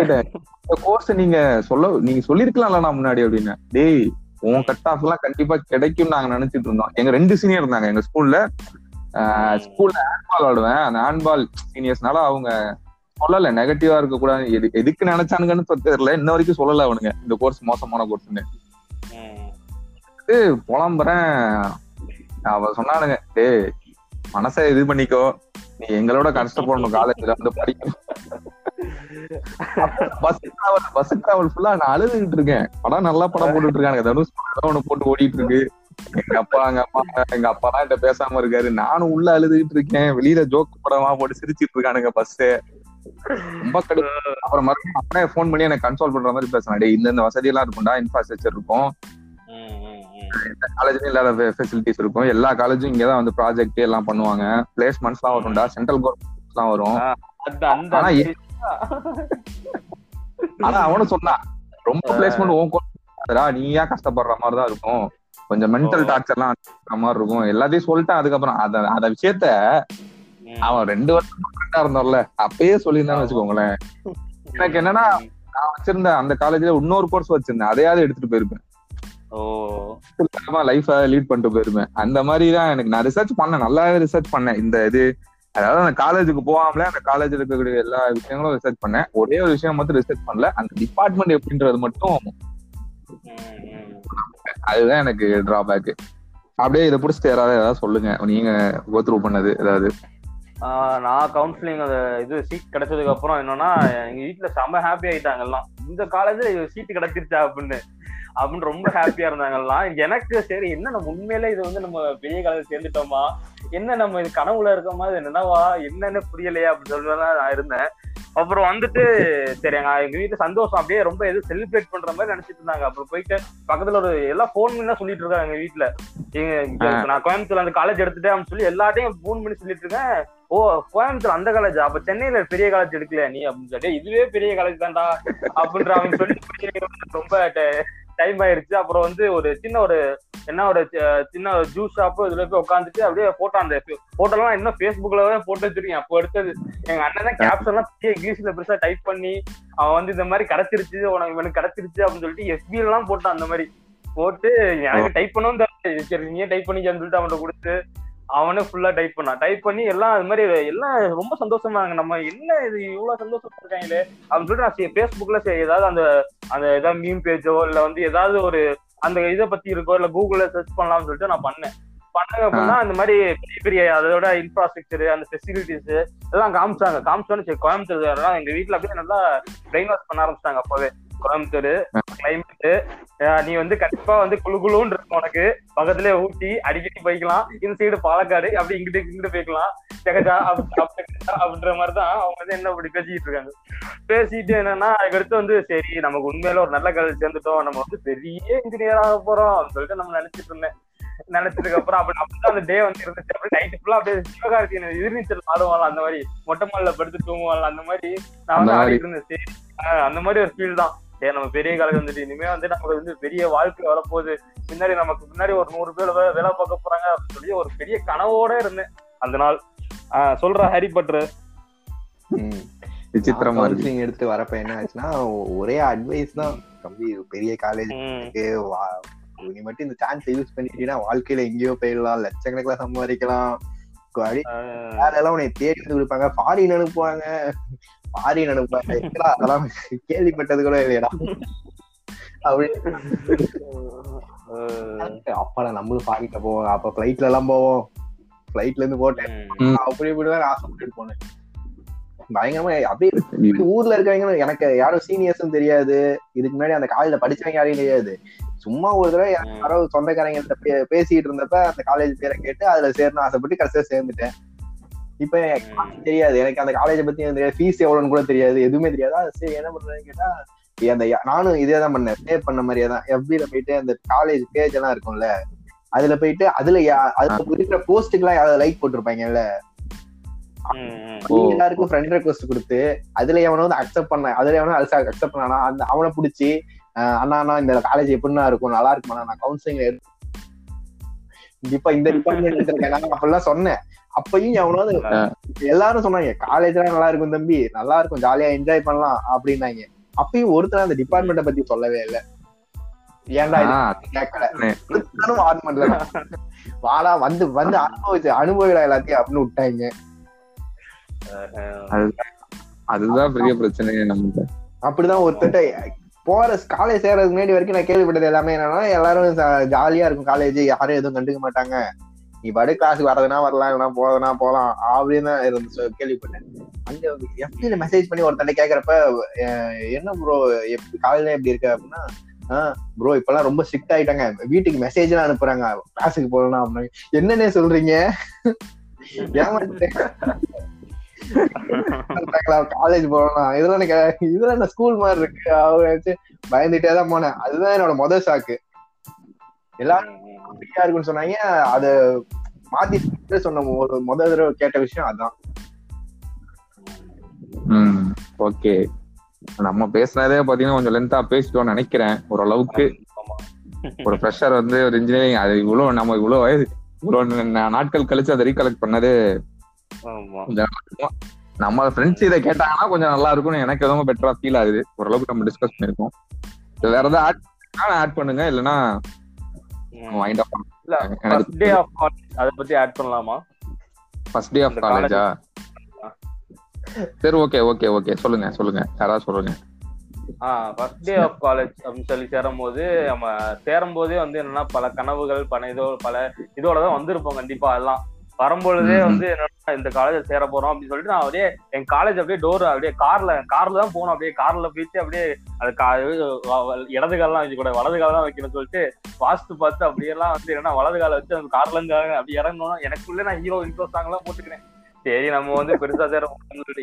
இந்த கோர்ஸ் நீங்க சொல்ல நீங்க சொல்லிருக்கலாம்ல நான் முன்னாடி அப்படின்னு. டேய் உன் கட் ஆஃப் எல்லாம் கண்டிப்பா கிடைக்கும் நாங்க நினைச்சிட்டு இருந்தோம். எங்க ரெண்டு சீனியர் இருந்தாங்க. எங்க ஸ்கூல்ல ஸ்கூல்ல ஹேண்ட்பால் ஆடுவேன். அந்த ஹேண்ட்பால் சீனியர்ஸ்னால அவங்க சொல்லல. நெகட்டிவா இருக்க கூடாது எது எதுக்கு நினைச்சானுங்கன்னு தெரியல. இன்ன வரைக்கும் சொல்லல அவனுங்க. இந்த கோர்ஸ் மோசமான கோர்ஸ்னு புலம்புறேன். அவ சொன்னானுங்க டேய் மனசை இது பண்ணிக்கோ. நீ எங்களோட கஷ்டப்படணும். காலேஜ்ல வந்து படிக்கணும். பஸ் டிராவல் பஸ் டிராவல் ஃபுல்லா நான் அழுதுகிட்டு இருக்கேன். படம் நல்லா படம் போட்டுட்டு இருக்கானுங்க தனுஷ் படம் ஒண்ணு போட்டு ஓடிட்டு இருக்கு எங்க அப்பா எங்க அம்மா எங்க அப்பா தான் என்கிட்ட பேசாம இருக்காரு. நானும் உள்ள அழுதுகிட்டு இருக்கேன். வெளியில ஜோக் படமா போட்டு சிரிச்சிட்டு இருக்கானுங்க பஸ் ரொம்ப கடு அப்புறம் மறுபடியும் அப்படியே ஃபோன் பண்ணி எனக்கு கன்சோல் பண்ற மாதிரி பேசினேன் டேய் இந்த இந்த வசதி எல்லாம் இருக்கும்டா. இன்ஃப்ராஸ்ட்ரக்சர் இருக்கும். காலேஜ்லயும் இல்லாத ஃபெசிலிட்டிஸ் இருக்கும். எல்லா காலேஜும் இங்கதான் வந்து ப்ராஜெக்ட் எல்லாம் பண்ணுவாங்க. பிளேஸ்மெண்ட்ஸ் எல்லாம் வரும்டா. சென்ட்ரல் கவர்மெண்ட் எல்லாம் வரும். (laughs) ஆனா அவனும் சொன்னான் ரொம்ப பிளேஸ்மெண்ட் உன் கோர்ஸ்டா நீயா கஷ்டப்படுற மாதிரி தான் இருக்கும். கொஞ்சம் மென்டல். டார்ச்சர்லாம் இருக்கிற மாதிரி இருக்கும். எல்லாத்தையும் சொல்லிட்டான் அதுக்கப்புறம் அத அத விஷயத்த. அவன் ரெண்டு வருஷம் கரெக்டா இருந்தோம்ல அப்பயே சொல்லியிருந்தான்னு வச்சுக்கோங்களேன். எனக்கு என்னன்னா நான் வச்சிருந்த அந்த காலேஜ்ல இன்னொரு கோர்ஸ் வச்சிருந்தேன். அதையாவது எடுத்துட்டு போயிருப்பேன். ஓ. லைஃப லீட் பண்ணிட்டு போயிருப்பேன். அந்த மாதிரி தான் எனக்கு நான் ரிசர்ச் பண்ணேன். நல்லாவே ரிசர்ச் பண்ணேன். இந்த இது அதாவது அந்த காலேஜுக்கு போகாமல அந்த காலேஜ்ல இருக்கக்கூடிய எல்லா விஷயங்களும் ரிசர்ச் பண்ணேன். ஒரே ஒரு விஷயம் மட்டும் ரிசர்ச் பண்ணல. அந்த டிபார்ட்மெண்ட் எப்படின்றது மட்டும் அதுதான் எனக்கு டிராபேக் அப்படியே இதை பிடிச்சிட்டு யாராவது ஏதாவது சொல்லுங்க. நீங்க கோத்ரூ பண்ணது ஏதாவது. ஆஹ் நான் கவுன்சிலிங் அந்த இது சீட் கிடைச்சதுக்கு அப்புறம் என்னன்னா எங்க வீட்டுல செம்ம ஹாப்பி ஆயிட்டாங்க எல்லாம். இந்த காலேஜ்ல சீட் கிடைச்சிருச்சா அப்படின்னு. அப்படின்னு ரொம்ப ஹாப்பியா இருந்தாங்க எல்லாம் எனக்கு சரி என்ன நம்ம உண்மையிலே இது வந்து நம்ம பெரிய காலேஜ் சேர்ந்துட்டோமா? என்ன நம்ம இது கனவுல இருக்க மாதிரி என்னவா? என்னன்னு புரியலையா அப்படின்னு சொல்லி நான் இருந்தேன். அப்புறம் வந்துட்டு சரி எங்க வீட்டுல சந்தோஷம் அப்படியே ரொம்ப எதுவும் செலிப்ரேட் பண்ற மாதிரி நினைச்சிட்டு இருந்தாங்க. அப்புறம் போயிட்டு பக்கத்துல ஒரு எல்லாம் போன் பண்ணி தான் சொல்லிட்டு இருக்காங்க எங்க வீட்டுல நான் கோயம்புத்தூர்ல அந்த காலேஜ் எடுத்துட்டேன் அப்படின்னு சொல்லி எல்லாத்தையும் போன் பண்ணி சொல்லிட்டு இருக்கேன். ஓ கோயம்புத்தூர் அந்த காலேஜ் அப்ப சென்னையில பெரிய காலேஜ் எடுக்கல நீ அப்படின்னு சொல்லிட்டு இதுவே பெரிய காலேஜ் தான்டா அப்படின்ற அவங்க சொல்லி ரொம்ப டைம் ஆயிருச்சு அப்புறம் வந்து ஒரு சின்ன ஒரு என்ன ஒரு சின்ன ஒரு ஜூஸ் ஷாப் இதுல போய் உட்காந்துட்டு அப்படியே போட்டோ அந்த போட்டோ எல்லாம் இன்னும் தான் போட்டு வச்சிருக்கேன். அப்போ எடுத்தது எங்க அண்ணன் தான் கேப்ஷன் எல்லாம் பெரிய இங்கிலீஷ்ல பெருசா டைப் பண்ணி அவன் வந்து இந்த மாதிரி கிடைச்சிருச்சு உனக்கு இவனுக்கு கிடைச்சிருச்சு அப்படின்னு சொல்லிட்டு எஸ்பி எல்லாம் போட்டான் அந்த மாதிரி. போட்டு எனக்கு டைப் பண்ணவும் தெரியல. சரி நீயே டைப் பண்ணிக்கன்னு சொல்லிட்டு அவன்கிட்ட கொடுத்து அவனே ஃபுல்லா டைப் பண்ணான். டைப் பண்ணி எல்லாம் அது மாதிரி எல்லாம் ரொம்ப சந்தோஷமா நம்ம என்ன இது இவ்வளவு சந்தோஷமா இருக்காங்களே அப்படின்னு சொல்லிட்டு நான் ஃபேஸ்புக்ல ஏதாவது அந்த அந்த ஏதாவது மீம் பேஜோ இல்ல வந்து ஏதாவது ஒரு அந்த இதை பத்தி இருக்கோ இல்ல கூகுள்ல சர்ச் பண்ணலாம்னு சொல்லிட்டு நான் பண்ணேன். பண்ணாங்க அப்படின்னா இந்த மாதிரி பெரிய பெரிய அதோட இன்ஃப்ராஸ்ட்ரக்சர் அந்த ஃபெசிலிட்டிஸ் எல்லாம் காமிச்சாங்க. காமிச்சோன்னு சரி கோயம்புத்தூர் எல்லாம் எங்க வீட்ல அப்படியே நல்லா பிரெயின் வாஷ் பண்ண ஆரம்பிச்சிட்டாங்க அப்பவே. கோயம்புத்தூர் கிளைமேட் நீ வந்து கண்டிப்பா வந்து குளு குளுன்னு இருக்கும் உனக்கு. பக்கத்துலயே ஊட்டி அடிக்கடி போய்க்கலாம். இந்த சைடு பாலக்காடு அப்படி இங்கிட்டு இங்கிட்டு போய்க்கலாம். ஜெகஜா அப்படி- அப்படி- அப்படின்ற மாதிரி தான் அவங்க வந்து என்ன இப்படி பேசிக்கிட்டு இருக்காங்க. பேசிட்டு என்னன்னா அதுக்கடுத்து வந்து சரி நமக்கு உண்மையில ஒரு நல்ல காலேஜ் சேர்ந்துட்டோம். நம்ம வந்து பெரிய இன்ஜினியர் ஆக போறோம் அப்படின்னு சொல்லிட்டு நம்ம நினைச்சிட்டு இருந்தேன். நினைச்சதுக்கு அப்புறம் அப்படி அப்படிதான் அந்த டே வந்து இருந்துச்சு. அப்படி நைட்டு ஃபுல்லா அப்படியே சிவகார்த்திகேயன் எதிர்நீச்சல் ஆடுவாங்க அந்த மாதிரி. மொட்டை மாடில படுத்து தூங்குவாங்க அந்த மாதிரி. நான் வந்து. ஆடிட்டு இருந்தேன். சரி அந்த மாதிரி ஒரு ஃபீல் தான். சரி நம்ம பெரிய காலேஜ் வந்துட்டு இனிமே வந்து நமக்கு வந்து பெரிய வாழ்க்கை வரப்போகுது. பின்னாடி நமக்கு பின்னாடி ஒரு நூறு பேர் வேலை பார்க்க போறாங்க அப்படின்னு சொல்லி ஒரு பெரிய கனவோட இருந்தேன். அந்த நாள். ஆஹ் சொல்ற ஹாரி பட்ரு. விசித்திரமா கவுன்சிலிங் எடுத்து வரப்ப என்ன ஆச்சுன்னா ஒரே அட்வைஸ் தான். தம்பி பெரிய காலேஜ் நீ மட்டும் இந்த சான்ஸ் யூஸ் பண்ணிட்டீங்கன்னா வாழ்க்கையில எங்கேயோ போயிடலாம். லட்சக்கணக்கில் சம்பாதிக்கலாம். எல்லாம் உன்னை தேடி வந்து கொடுப்பாங்க. ஃபாரின் அனுப்புவாங்க. அனுப்புவாங்க எங்கடா அதெல்லாம் கேள்விப்பட்டது கூட இல்லையடா. அப்படி. அப்படா நம்மளும் ஃபாரின்ல போவோம். அப்ப ஃபிளைட்ல எல்லாம் போவோம். ஃபிளைட்ல இருந்து போட்டேன். அப்படி இப்படிதான் ஆசைப்பட்டு போனேன். பயங்கரமா அப்படியே ஊர்ல இருக்கவங்க எனக்கு யாரும் சீனியர்ஸும் தெரியாது. இதுக்கு முன்னாடி அந்த காலேஜ்ல படிச்சவங்க யாரையும் தெரியாது. சும்மா ஒரு தடவை யாரோ சொந்தக்காரங்க கிட்ட பே- பேசிட்டு இருந்தப்ப அந்த காலேஜ் பேரை கேட்டு அதுல சேரணும் ஆசைப்பட்டு கடைசியா சேர்ந்துட்டேன். இப்ப தெரியாது. எனக்கு அந்த காலேஜை பத்தி எனக்கு ஃபீஸ் எவ்வளவுன்னு கூட தெரியாது. எதுவுமே தெரியாது. சரி என்ன பண்றதுன்னு கேட்டா அந்த நானும் இதே தான் பண்ணேன். பே பண்ண மாதிரியே தான். எஃபில போயிட்டு அந்த காலேஜ் பேஜ் எல்லாம் இருக்கும்ல அதுல போயிட்டு அதுல அதுல இருக்கிற போஸ்ட்டுக்கு எல்லாம் யாராவது லைக் போட்டிருப்பாங்கல்ல. எல்லாருக்கும் ஃப்ரெண்ட் ரெக்வஸ்ட் கொடுத்து அதுல எவனோ வந்து அக்செப்ட் பண்ண அதுல எவனோ அக்செப்ட் பண்ணானா அந்த அவனை பிடிச்சி அண்ணா அண்ணா இந்த காலேஜ் எப்படின்னா இருக்கும்? நல்லா இருக்குமா நான் கவுன்சிலிங் இப்ப இந்த டிபார்ட்மெண்ட் எடுத்திருக்கேன் நான் அப்படிலாம் சொன்னேன். அப்பயும் எவனோ எல்லாரும் சொன்னாங்க காலேஜ் எல்லாம் நல்லா இருக்கும் தம்பி நல்லா இருக்கும் ஜாலியா என்ஜாய் பண்ணலாம் அப்படின்னாங்க. அப்பயும் ஒருத்தர் அந்த டிபார்ட்மெண்ட்டை பத்தி சொல்லவே இல்லை. ஏன்டா கேட்கல பண்ணல வாடா வந்து வந்து அனுபவிச்சு அனுபவிடா எல்லாத்தையும் அப்படின்னு விட்டாங்க. அதுதான் பெரிய பிரச்சனையே நமக்கு அப்படிதான் ஒருத்தட்ட போற காலேஜ் சேர்றதுக்கு முன்னாடி வரைக்கும் நான் கேள்விப்பட்டது எல்லாமே என்னன்னா எல்லாரும் ஜாலியா இருக்கும் காலேஜ் யாரும் எதுவும் கண்டுக்க மாட்டாங்க. நீ படு கிளாஸுக்கு வரதுனா வரலாம் இல்லைனா போறதுனா போகலாம் அப்படின்னு தான் இருந்து கேள்விப்பட்டேன். அங்க எப்படி மெசேஜ் பண்ணி ஒருத்தண்ட கேக்குறப்ப என்ன ப்ரோ எப்படி காலையில எப்படி இருக்க அப்படின்னா ப்ரோ இப்பெல்லாம் ரொம்ப ஸ்ட்ரிக்ட் ஆயிட்டாங்க. வீட்டுக்கு மெசேஜ் எல்லாம் அனுப்புறாங்க. கிளாஸுக்கு போகலாம் அப்படின்னு. என்னன்னே சொல்றீங்க? காலேஜ் போகலாம் இதெல்லாம் எனக்கு இதெல்லாம் ஸ்கூல் மாதிரி இருக்கு? அவங்க பயந்துட்டே தான் போனேன். அதுதான் என்னோட முதல் ஷாக்கு எல்லாரும் ஃப்ரீயா இருக்குன்னு சொன்னாங்க. அத மாத்தி சொன்ன ஒரு முதல் தடவை கேட்ட விஷயம் அதான். ம் ஓகே. நம்ம பேசுனதே பாத்தீங்கன்னா கொஞ்சம் லென்த்தா பேசிட்டோம்னு நினைக்கிறேன். ஓரளவுக்கு ஒரு ஃப்ரெஷர் வந்து ஒரு இன்ஜினியரிங் அது இவ்வளவு நம்ம இவ்வளவு வயது இவ்வளவு நாட்கள் கழிச்சு அதை ரீகலெக்ட் பண்ணது ஆமா. நம்ம ஃப்ரெண்ட்ஸ் இதை கேட்டாங்கன்னா கொஞ்சம் நல்லா இருக்கும்னு எனக்கு எதுவும் பெட்டரா ஃபீல் ஆகுது. ஓரளவுக்கு நம்ம டிஸ்கஸ் பண்ணிருக்கோம். வேற ஏதாவது ஆட் ஆட் பண்ணுங்க. இல்லைன்னா வைண்ட் ஆஃப் இல்ல ஃபர்ஸ்ட் டே ஆஃப் காலேஜ் அத பத்தி ஆட் பண்ணலாமா? ஃபர்ஸ்ட் டே ஆஃப் காலேஜா சரி ஓகே ஓகே ஓகே சொல்லுங்க சொல்லுங்க. யாராவது சொல்லுங்க. ஃபர்ஸ்ட் டே ஆஃப் காலேஜ் அப்படின்னு சொல்லி சேரும் போது நம்ம சேரும் போதே வந்து என்னன்னா பல கனவுகள் பல இதோ பல இதோட தான் வந்திருப்போம். கண்டிப்பா எல்லாம் வரும்பொழுதே. வந்து என்னன்னா இந்த காலேஜ் சேர போறோம் அப்படின்னு சொல்லிட்டு நான் அப்படியே என் காலேஜ் அப்படியே டோர் அப்படியே கார்ல கார்ல தான் போகணும் அப்படியே கார்ல போயிட்டு அப்படியே அது இடது கால்லாம் வைக்க கூட வலது கால் தான் வைக்கணும்னு சொல்லிட்டு வாஸ்து பார்த்து அப்படியெல்லாம் வந்து என்ன வலது கால வச்சு அந்த கார்ல இருந்து அப்படி இறங்கணும் எனக்குள்ள நான் ஹீரோ இன்ட்ரோ சாங் எல்லாம் போட்டுக்கிறேன் சரி நம்ம வந்து பெருசா சேர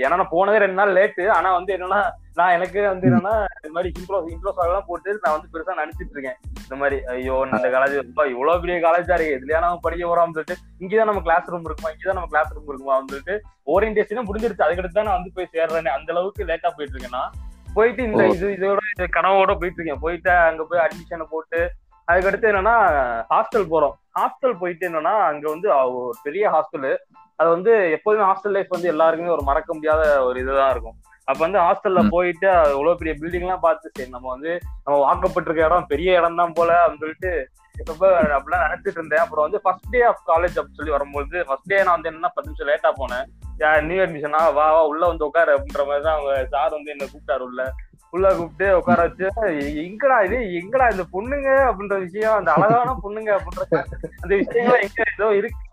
ஏன்னா நான் போனதே ரெண்டு நாள் லேட்டு ஆனா வந்து என்னன்னா நான் எனக்கு வந்து என்னன்னா இந்த மாதிரி இன்ட்ரோ இன்ட்ரோ எல்லாம் போட்டு நான் வந்து பெருசா நினைச்சிட்டு இருக்கேன். இந்த மாதிரி ஐயோ இந்த காலேஜ் ரொம்ப இவ்வளவு பெரிய காலேஜா இருக்கு. இதுலயா நம்ம படிக்க போறோம்னு சொல்லிட்டு இங்கதான் நம்ம கிளாஸ் ரூம் இருக்குமா இங்கதான் நம்ம கிளாஸ் ரூம் இருக்குமா சொல்லிட்டு ஓரியன்டேஷனும் முடிஞ்சிருச்சு. அதுக்கடுத்து தான் நான் வந்து போய் சேர்றேன் அந்த அளவுக்கு லேட்டா போயிட்டு இருக்கேன் நான். போயிட்டு இந்த. இது இதோட இது கனவோட போயிட்டு இருக்கேன். போயிட்டு அங்க போய் அட்மிஷனை போட்டு அதுக்கடுத்து என்னன்னா ஹாஸ்டல் போறோம். ஹாஸ்டல் போயிட்டு என்னன்னா அங்க வந்து ஒரு பெரிய ஹாஸ்டல் அது வந்து எப்போதுமே ஹாஸ்டல் லைஃப் வந்து எல்லாருக்குமே ஒரு மறக்க முடியாத ஒரு இதுதான் இருக்கும். அப்ப வந்து ஹாஸ்டல்ல. போயிட்டு இவ்வளவு பெரிய பில்டிங் எல்லாம் பார்த்து சரி நம்ம வந்து நம்ம வாக்கப்பட்டிருக்க இடம் பெரிய இடம் தான் போல அப்படின்னு சொல்லிட்டு ரொம்ப அப்படிலாம் நினைச்சிட்டு இருந்தேன். அப்புறம் வந்து ஃபர்ஸ்ட் டே ஆஃப் காலேஜ் அப்படின்னு சொல்லி வரும்போது ஃபர்ஸ்ட் டே நான் வந்து என்ன பத்து நிமிஷம் லேட்டா போனேன். நியூ அட்மிஷனா வா வா உள்ள வந்து உட்காரு அப்படின்ற மாதிரி தான் அவங்க சார் வந்து என்ன கூப்பிட்டாரு உள்ள. உள்ள கூப்பிட்டு உட்கார வச்சு "எ- எங்கடா இது? எங்கடா இந்த பொண்ணுங்க? அப்படின்ற விஷயம் அந்த அழகான பொண்ணுங்க அப்படின்ற அந்த விஷயங்கள் எங்க ஏதோ இருக்கு.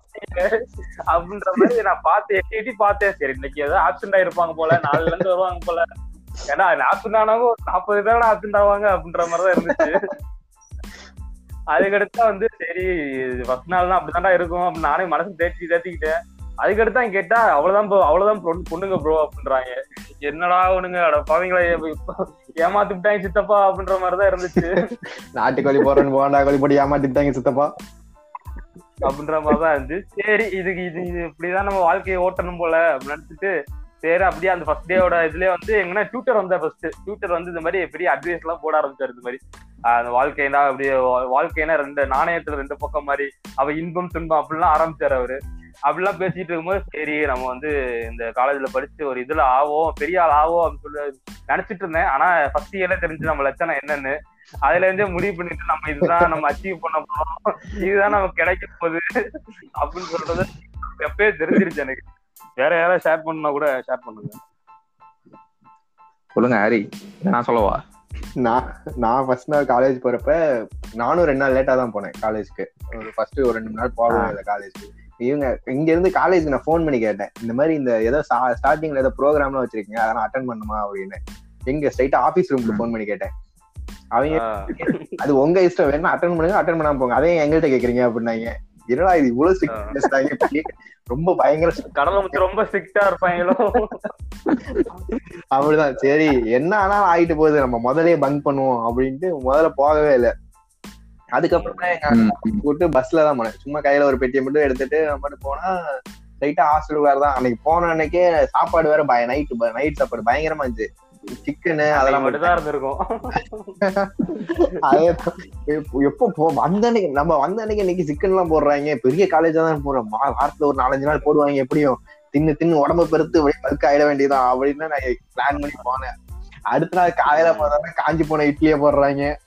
அப்படின்ற மாதிரி நான் பார்த்து எட்டி எட்டி பார்த்தேன். சரி இன்னைக்கு ஏதோ ஆப்சென்ட் ஆயிருப்பாங்க போல நாலுல இருந்து வருவாங்க போல. ஏன்னா ஆப்சென்ட் ஆனவங்க ஒரு நாற்பது பேரோட ஆப்சென்ட் ஆவாங்க அப்படின்ற மாதிரிதான் இருந்துச்சு. அதுக்கடுத்து வந்து சரி ஃபர்ஸ்ட் நாள் தான் அப்படிதான்டா இருக்கும் அப்படின்னு நானே மனசு தேத்தி தேத்திக்கிட்டேன். அதுக்கடுத்து கேட்டா அவ்வளவுதான் ப்ரோ அவ்வளவுதான் பொண்ணுங்க ப்ரோ அப்படின்றாங்க. என்னடா அவனுங்க அட பாவீங்களா ஏமாத்தி விட்டாங்க சித்தப்பா அப்படின்ற மாதிரிதான் இருந்துச்சு. நாட்டுக்கோழி போறேன்னு போண்டா கோழி போட்டு ஏமாத்திட்டாங்க சித்தப்பா. அப்படின்ற மாதிரிதான் இருந்துச்சு. சரி இதுக்கு இது இது இப்படிதான் நம்ம வாழ்க்கையை ஓட்டணும் போல நினைச்சிட்டு சரி அப்படியே அந்த ஃபர்ஸ்ட் டேயோட இதுலயே வந்து எங்கன்னா டியூட்டர் வந்தா ஃபர்ஸ்ட் டியூட்டர் வந்து இந்த மாதிரி பெரிய அட்வைஸ் எல்லாம் போட ஆரம்பிச்சாரு இந்த மாதிரி. அந்த வாழ்க்கைனா அப்படியே வாழ்க்கைனா ரெண்டு நாணயத்துல ரெண்டு பக்கம் மாதிரி அவ இன்பம் துன்பம் அப்படிலாம் ஆரம்பிச்சாரு அவரு. அப்படிலாம் பேசிட்டு இருக்கும்போது சரி நம்ம வந்து இந்த காலேஜ்ல படிச்சு ஒரு இதுல ஆவோம் பெரிய ஆள் ஆவோம் அப்படின்னு சொல்லி நினைச்சிட்டு இருந்தேன். ஆனா ஃபர்ஸ்ட் இயர்ல தெரிஞ்சு நம்ம லட்சணம் என்னன்னு. அதுல இருந்தே முடிவு பண்ணிட்டு நம்ம இதுதான் நம்ம அச்சீவ் பண்ண போறோம். இதுதான் நமக்கு கிடைக்க போகுது அப்படின்னு சொல்றது எப்பயே தெரிஞ்சிருச்சு எனக்கு. வேற யாராவது ஷேர் பண்ணா கூட ஷேர் பண்ணுங்க. சொல்லுங்க ஹாரி. நான் சொல்லவா? நான் நான் ஃபர்ஸ்ட் நாள் காலேஜ் போறப்ப நானும் ரெண்டு நாள் லேட்டா தான் போனேன் காலேஜ்க்கு ஒரு ஃபர்ஸ்ட் ஒரு ரெண்டு நாள் போகவே இல்லை காலேஜ்க்கு இவங்க இங்க இருந்து காலேஜ் நான் ஃபோன் பண்ணி கேட்டேன். இந்த மாதிரி இந்த ஏதோ ஸ்டார்டிங்ல ஏதோ ப்ரோக்ராம்லாம் வச்சிருக்கீங்க அதெல்லாம் அட்டன் பண்ணுமா அப்படின்னு. எங்க ஸ்ட்ரைட்டா ஆபீஸ் ரூம்ல ஃபோன் பண்ணி கேட்டேன். அவங்க அது உங்க இஷ்டம் வேணா அட்டன் பண்ணுங்க அட்டன் பண்ணாம போங்க. அதே எங்கள்கிட்ட கேக்குறீங்க அப்படின்னாங்க. என்னடா இது இவ்வளவு ஸ்ட்ரிக்ட் ரொம்ப பயங்கர (laughs) strict. கடலை முத்து ரொம்ப ஸ்ட்ரிக்டா இருப்பாங்களோ? அப்படிதான். சரி என்ன ஆனாலும் ஆயிட்டு போகுது. நம்ம முதல்லயே பங்க் பண்ணுவோம் அப்படின்ட்டு முதல்ல போகவே இல்லை. அதுக்கப்புறம் தான் எங்க. கூட்டு பஸ்ல தான் போனேன். சும்மா கையில ஒரு பெட்டியை மட்டும் எடுத்துட்டு நம்ம மட்டும் போனா ஸ்ட்ரைட்டா ஹாஸ்டல் வேற தான். அன்னைக்கு போன அன்னைக்கே சாப்பாடு வேற பய நைட் நைட் சாப்பாடு பயங்கரமா இருந்துச்சு. சிக்கனு அதெல்லாம் மட்டும் (laughs) தான் இருந்திருக்கும். அதே. எப்ப- எப்போ போ வந்த அன்னைக்கு நம்ம வந்த அன்னைக்கு இன்னைக்கு சிக்கன் எல்லாம் போடுறாங்க. பெரிய காலேஜா தான் போறோம். மா- வாரத்துல ஒரு நாலஞ்சு நாள் போடுவாங்க எப்படியும். தின்னு தின்னு உடம்ப பெருத்து பல்க் ஆயிட வேண்டியதான் அப்படின்னு நான் பிளான் பண்ணி போனேன். அடுத்த நாள் காலையில பார்த்தா காஞ்சி போன இட்லியை போடுறாங்க.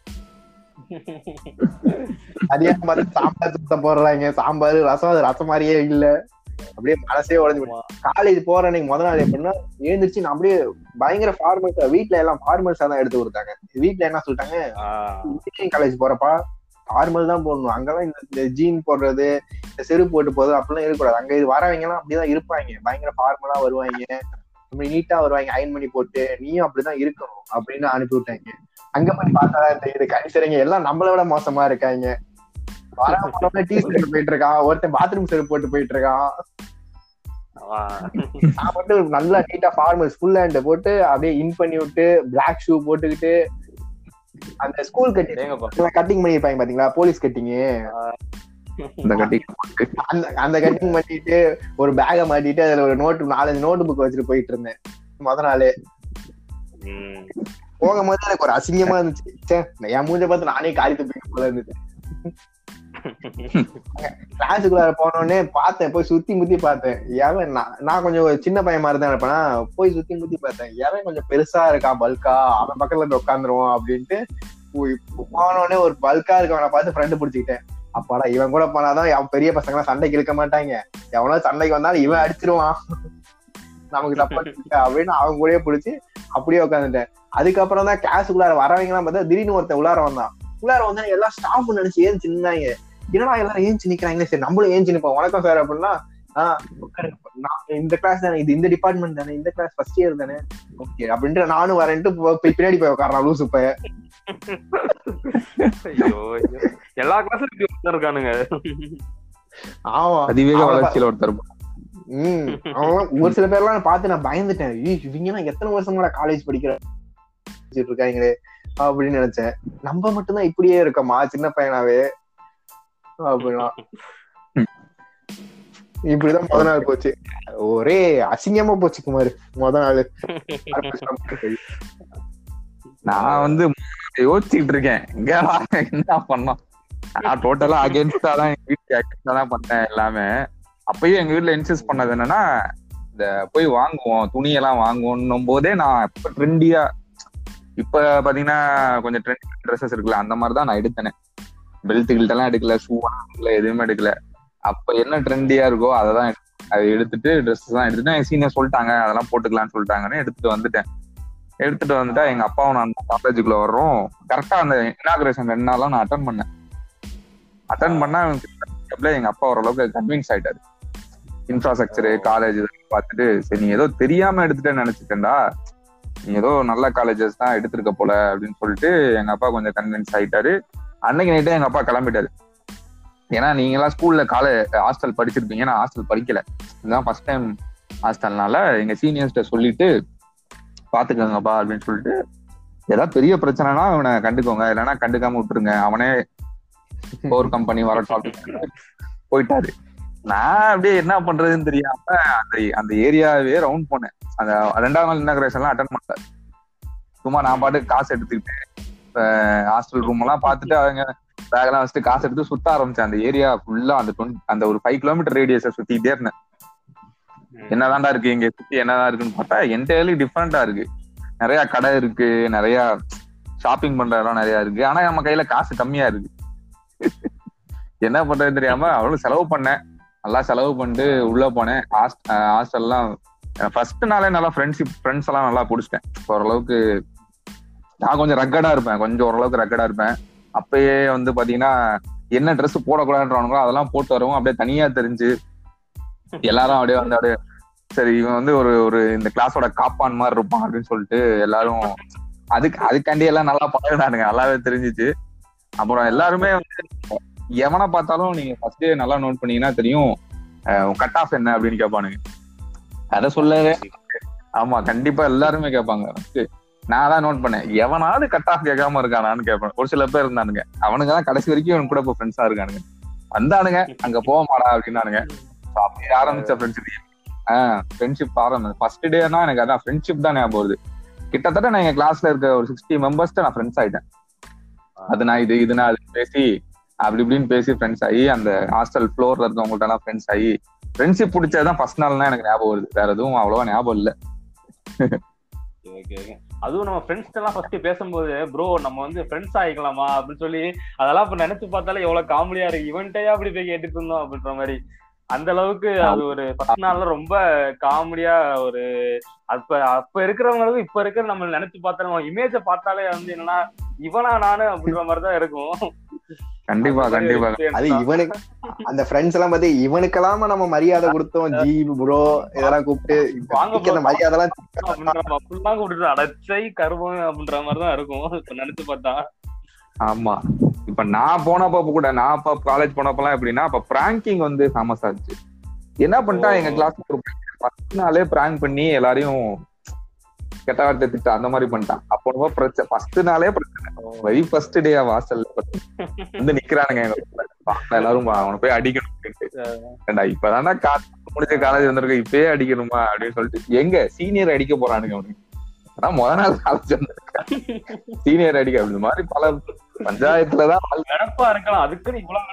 அதே மாதிரி சாம்பார் சுத்தம் போடுறாங்க. சாம்பார் ரசம் அது ரசம் மாதிரியே இல்ல. அப்படியே மனசே உடஞ்சு. காலேஜ் போற அன்னைக்கு முத நாள் எப்படின்னா எழுந்திருச்சு நான் அப்படியே பயங்கர ஃபார்மல்ஸா வீட்ல எல்லாம் ஃபார்மல்ஸா தான் எடுத்து கொடுத்தாங்க. வீட்ல என்ன சொல்லிட்டாங்க? இன்ஜினியரிங் காலேஜ் போறப்பா நார்மல் தான் போடணும். அங்கெல்லாம் இந்த- ஜீன் போடுறது இந்த செருப்பு போட்டு போறது அப்படிலாம் இருக்கக்கூடாது. அங்க இது வரவங்க எல்லாம் அப்படிதான் இருப்பாங்க. பயங்கர ஃபார்மலா வருவாங்க. நீட்டா வருவாங்க. அயன் பண்ணி போட்டு நீயும் அப்படிதான் இருக்கணும் அப்படின்னு அனுப்பி விட்டாங்க. அங்க போய் பார்த்தா தெரியுது கணிசரிங்க எல்லாம் நம்மள விட மோசமா இருக்காங்க. டீ ஷர்ட் போயிட்டு இருக்கான். ஒருத்தன் பாத்ரூம் செருப்பு போட்டு போயிட்டு இருக்கான். நான் மட்டும் நல்லா நீட்டா ஃபார்மல்ஸ் ஃபுல் ஹேண்ட் போட்டு அப்படியே இன் பண்ணி விட்டு பிளாக் ஷூ போட்டுக்கிட்டு அந்த ஸ்கூல் கட்டி ஏங்கப்பா கட்டிங் பண்ணிருப்பாங்க பாத்தீங்களா? போலீஸ் கட்டிங் இந்த கட்டி அந்த அந்த கட்டிங் பண்ணிட்டு ஒரு பேக மாட்டிட்டு அதுல ஒரு நோட்டு நாலஞ்சு நோட்டு புக் வச்சுட்டு போயிட்டு இருந்தேன். முத நாளே. போகும்போது எனக்கு ஒரு அசிங்கமா இருந்துச்சு என் மூஞ்ச பார்த்து நானே காரி துப்பிக்க போல இருந்துச்சு கிளாஸுக்குள்ள போனோடனே பார்த்தேன் போய் சுத்தி முத்தி பார்த்தேன் எவன் நான் நான் கொஞ்சம் ஒரு சின்ன பையன் மாதிரி தான் இருப்பேனா போய் சுத்தி முத்தி பார்த்தேன் எவன் கொஞ்சம் பெருசா இருக்கான் பல்கா அவன் பக்கத்துல இருந்து உட்காந்துருவான் அப்படின்ட்டு போய் போனோடனே ஒரு பல்கா இருக்கவனை பார்த்து ஃப்ரெண்டு பிடிச்சிக்கிட்டேன் அப்பாடா இவன் கூட போனாதான் அவன் பெரிய பசங்க எல்லாம் சண்டைக்கு இழுக்க மாட்டாங்க எவனோ சண்டைக்கு வந்தாலும் இவன் அடிச்சிருவான் நமக்கு சப்போர்ட் அப்படின்னு அவங்க கூடயே பிடிச்சி அப்படியே உட்காந்துட்டேன் அதுக்கப்புறம் தான் கிளாஸுக்குள்ளார வரவங்க எல்லாம் பார்த்தா திடீர்னு ஒருத்தன் உள்ளார வந்தான். உள்ளார வந்தா எல்லா ஸ்டாஃப் நினைச்சு ஏன் சின்னாங்க? என்னடா எல்லாரும் ஏஞ்சி நிக்கிறாங்களே சரி நம்மளும் ஏஞ்சி நிப்போம் வணக்கம் சார் அப்படின்னா இந்த கிளாஸ் தானே இது இந்த டிபார்ட்மெண்ட் தானே இந்த கிளாஸ் ஃபர்ஸ்ட் இயர் தானே. ஓகே அப்படின்ட்டு நானும் வரேன்ட்டு பின்னாடி போய் உட்காரான் லூசு பைய. எல்லா ஒருத்தர் இருக்கானுங்க. ஆமா. அதிவேக அவன் வளர்ச்சியில ஒருத்தர் உம் அவன் ஒரு சில பேர்லாம் பார்த்து நான் பயந்துட்டேன். இவங்க எல்லாம் எத்தனை கூட காலேஜ் படிக்கிற இருக்காங்களே அப்படின்னு நினைச்சேன். நம்ம மட்டும்தான் இப்படியே இருக்கோமா சின்ன பையனாவே? அப்படின்னா இப்படிதான் முத நாள் போச்சு. ஒரே அசிங்கமா போச்சு குமார் முத நாள். நான் வந்து யோசிச்சுட்டு இருக்கேன். இங்க என்ன பண்ணோம்? நான் டோட்டலா அகேன்ஸ்டா தான் எங்க வீட்டுக்கு அகேன்ஸ்டா தான் பண்ணேன் எல்லாமே. அப்பயும் எங்க வீட்டுல இன்சிஸ்ட் பண்ணது என்னன்னா இந்த போய் வாங்குவோம் துணியெல்லாம் வாங்குவோம் போதே நான் இப்ப ட்ரெண்டியா இப்ப பாத்தீங்கன்னா கொஞ்சம் ட்ரெண்ட் ட்ரெஸ்ஸஸ் இருக்குல்ல அந்த மாதிரி தான் நான் எடுத்தேனே. பெல்ட் கில்ட் எல்லாம் எடுக்கல ஷூ எடுக்கல எதுவுமே எடுக்கல. அப்ப என்ன ட்ரெண்டியா இருக்கோ அதை தான் அதை எடுத்துட்டு ட்ரெஸ் தான் எடுத்துட்டு என் சீனியர் சொல்லிட்டாங்க அதெல்லாம் போட்டுக்கலாம்னு சொல்லிட்டாங்கன்னு எடுத்துட்டு வந்துட்டேன். எடுத்துட்டு வந்துட்டா எங்க அப்பாவும் நான் காலேஜுக்குள்ள வர்றோம். கரெக்டா அந்த இனாகிரேஷன் ரெண்டு நாளா நான் அட்டன் பண்ணேன். அட்டன் பண்ணா எங்க அப்பா ஓரளவுக்கு கன்வின்ஸ் ஆயிட்டாரு. இன்ஃப்ராஸ்ட்ரக்சரு காலேஜ் பார்த்துட்டு சரி நீ ஏதோ தெரியாம எடுத்துட்டேன்னு நினைச்சிட்டேன்டா. நீ ஏதோ நல்ல காலேஜஸ் தான் எடுத்திருக்க போல அப்படின்னு சொல்லிட்டு எங்க அப்பா கொஞ்சம் கன்வின்ஸ் ஆயிட்டாரு. அன்னைக்கு நைட்டே எங்க அப்பா கிளம்பிட்டாரு. ஏன்னா நீங்க எல்லாம் ஸ்கூல்ல கால ஹாஸ்டல் படிச்சிருப்பீங்க. நான் ஹாஸ்டல் படிக்கல. இதுதான் ஃபர்ஸ்ட் டைம் ஹாஸ்டல்னால எங்க சீனியர்ஸ்ட சொல்லிட்டு பாத்துக்கோங்கப்பா அப்படின்னு சொல்லிட்டு ஏதாவது பெரிய பிரச்சனைனா அவனை கண்டுக்கோங்க. இல்லைன்னா கண்டுக்காம விட்டுருங்க. அவனே போர் கம்பெனி வரட்டும் அப்படின்னு போயிட்டாரு. நான் அப்படியே என்ன பண்றதுன்னு தெரியாம அந்த அந்த ஏரியாவே ரவுண்ட் போனேன். அந்த ரெண்டாவது நாள் இன்னாகிரேஷன் எல்லாம் அட்டன் பண்ணல. சும்மா நான் பாட்டுக்கு காசு எடுத்துக்கிட்டேன். ஹாஸ்டல் ரூம் எல்லாம் பார்த்துட்டு அவங்க பேக் எல்லாம் வச்சுட்டு காசு எடுத்து சுத்த ஆரம்பிச்சேன். அந்த ஏரியா ஃபுல்லா அந்த 20 அந்த ஒரு ஃபைவ் கிலோமீட்டர் ரேடியஸை சுத்திட்டே இருந்தேன். என்னதான்டா இருக்கு இங்க சுத்தி? என்னதான் இருக்குன்னு பார்த்தா என்டையர்லி டிஃப்ரெண்டா இருக்கு. நிறைய கடை இருக்கு நிறைய ஷாப்பிங் பண்ற இடம் நிறைய இருக்கு. ஆனா நம்ம கையில காசு கம்மியா இருக்கு. (laughs) என்ன பண்றதுன்னு தெரியாம அவ்வளவு செலவு பண்ணேன். நல்லா செலவு பண்ணிட்டு உள்ள போனேன். ஹாஸ்டல்லாம் ஃபர்ஸ்ட் நாளே நல்லா ஃப்ரெண்ட்ஷிப் ஃப்ரெண்ட்ஸ் எல்லாம் நல்லா பிடிச்சிட்டேன். ஓரளவுக்கு நான் கொஞ்சம் ரக்கடா இருப்பேன். கொஞ்சம் ஓரளவுக்கு ரக்கடா இருப்பேன். அப்பயே வந்து பாத்தீங்கன்னா என்ன ட்ரெஸ் போடக்கூடாதுன்றவங்களோ அதெல்லாம் போட்டு வரவும். அப்படியே தனியா தெரிஞ்சு எல்லாரும் அப்படியே வந்து அப்படியே சரி இவன் வந்து ஒரு ஒரு இந்த கிளாஸோட காப்பான் மாதிரி இருப்பான் அப்படின்னு சொல்லிட்டு எல்லாரும் அதுக்கு அதுக்காண்டி எல்லாம் நல்லா பழகினானுங்க. நல்லாவே தெரிஞ்சிச்சு. அப்புறம் எல்லாருமே வந்து எவனை பார்த்தாலும் நீங்க ஃபர்ஸ்ட் நல்லா நோட் பண்ணீங்கன்னா தெரியும் கட் ஆஃப் என்ன அப்படின்னு கேட்பானுங்க. அதை சொல்லவே ஆமா கண்டிப்பா எல்லாருமே கேட்பாங்க. நான் தான் நோட் பண்ணேன். எவனாவது கட் ஆஃப் கேட்காம இருக்கானான்னு கேட்பேன். ஒரு சில பேர் இருந்தானுங்க. அவனுங்க தான் கடைசி வரைக்கும் இவன் கூட இப்போ ஃப்ரெண்ட்ஸா இருக்கானுங்க. வந்தானுங்க அங்க போக மாடா அப்படின்னானுங்க அப்படி ஆரம்பிச்ச ஃப்ரெண்ட்ஷிப் ஆஹ் ஃப்ரெண்ட்ஷிப் ஆரம்பிச்சு ஃபர்ஸ்ட் டேனா எனக்கு அதான் ஃப்ரெண்ட்ஷிப் தான் ஞாபகம் வருது. கிட்டத்தட்ட நான் எங்க கிளாஸ்ல இருக்க ஒரு சிக்ஸ்டி மெம்பர்ஸ்ட நான் ஃப்ரெண்ட்ஸ் ஆயிட்டேன். அது நான் இது இது நான் பேசி அப்படி இப்படின்னு பேசி ஃப்ரெண்ட்ஸ் ஆகி அந்த ஹாஸ்டல் ஃப்ளோர்ல இருக்கவங்கள்ட்ட எல்லாம் ஃப்ரெண்ட்ஸ் ஆகி ஃப்ரெண்ட்ஷிப் பிடிச்சதுதான் ஃபர்ஸ்ட் நாள்னா எனக்கு ஞாபகம் வருது. வேற எதுவும் அவ்வளவா ஞாபகம் இல்ல. ஓகே அதுவும் நம்ம ஃப்ரெண்ட்ஸ் எல்லாம் ஃபர்ஸ்ட் பேசும்போது ப்ரோ நம்ம வந்து ஃப்ரெண்ட்ஸ் ஆகிக்கலாமா? அப்படின்னு சொல்லி அதெல்லாம் இப்ப நினைச்சு பார்த்தாலே எவ்வளவு காமெடியா இருக்கு. இவன்ட்டே அப்படி போய் கேட்டுட்டு இருந்தோம் அப்படின்ற மாதிரி. அந்த அளவுக்கு அது ஒரு ஃபர்ஸ்ட் நாள்ல ரொம்ப காமெடியா ஒரு அப்ப அப்ப இருக்கிறவங்களுக்கு இப்ப இருக்கிற நம்ம நினைச்சு பார்த்தா நம்ம இமேஜ பார்த்தாலே வந்து என்னன்னா இவனா நானு அப்படின்ற மாதிரிதான் இருக்கும். கண்டிப்பா கண்டிப்பா. அது இவனுக்கு அந்த ஃப்ரெண்ட்ஸ் எல்லாம் பாத்தி இவனுக்கெல்லாம நம்ம மரியாதை கொடுத்தோம் ஜி ப்ரோ இதெல்லாம் கூப்பிட்டு வாங்க அந்த மரியாதை எல்லாம் அப்படிலாம் கூப்பிட்டு அடைச்சை கருவம் அப்படின்ற மாதிரிதான் இருக்கும். இப்ப நினைச்சு பார்த்தா. ஆமா. இப்ப நான் போனப்ப கூட நான் அப்ப காலேஜ் போனப்பலாம் எப்படின்னா அப்ப பிராங்கிங் வந்து ஃபேமஸ் ஆச்சு. என்ன பண்ணிட்டா எங்க கிளாஸ் ஒரு ஃபர்ஸ்ட் நாளே பிராங்க் பண்ணி எல்லாரையும் கெட்ட வார்த்தை திட்ட அந்த மாதிரி பண்ணிட்டான். அப்போ ரொம்ப பிரச்சனை ஃபர்ஸ்ட் நாளே பிரச்சனை. வெரி ஃபர்ஸ்ட் டே வாசல்ல. (laughs) வந்து நிக்கிறானுங்க எங்க எல்லாரும் அவனை போய் அடிக்கணும் ஏண்டா இப்பதான்டா காலேஜ் வந்திருக்க இப்பயே அடிக்கணுமா அப்படின்னு சொல்லிட்டு எங்க? சீனியர் அடிக்க போறானுங்க அவனுக்கு அதான் முத நாள் காலேஜ் வந்திருக்கேன் சீனியர் அடிக்க அப்படி இந்த மாதிரி பல பஞ்சாயத்துலதான் நடப்பா இருக்கலாம். அதுக்குன்னு இவ்வளவு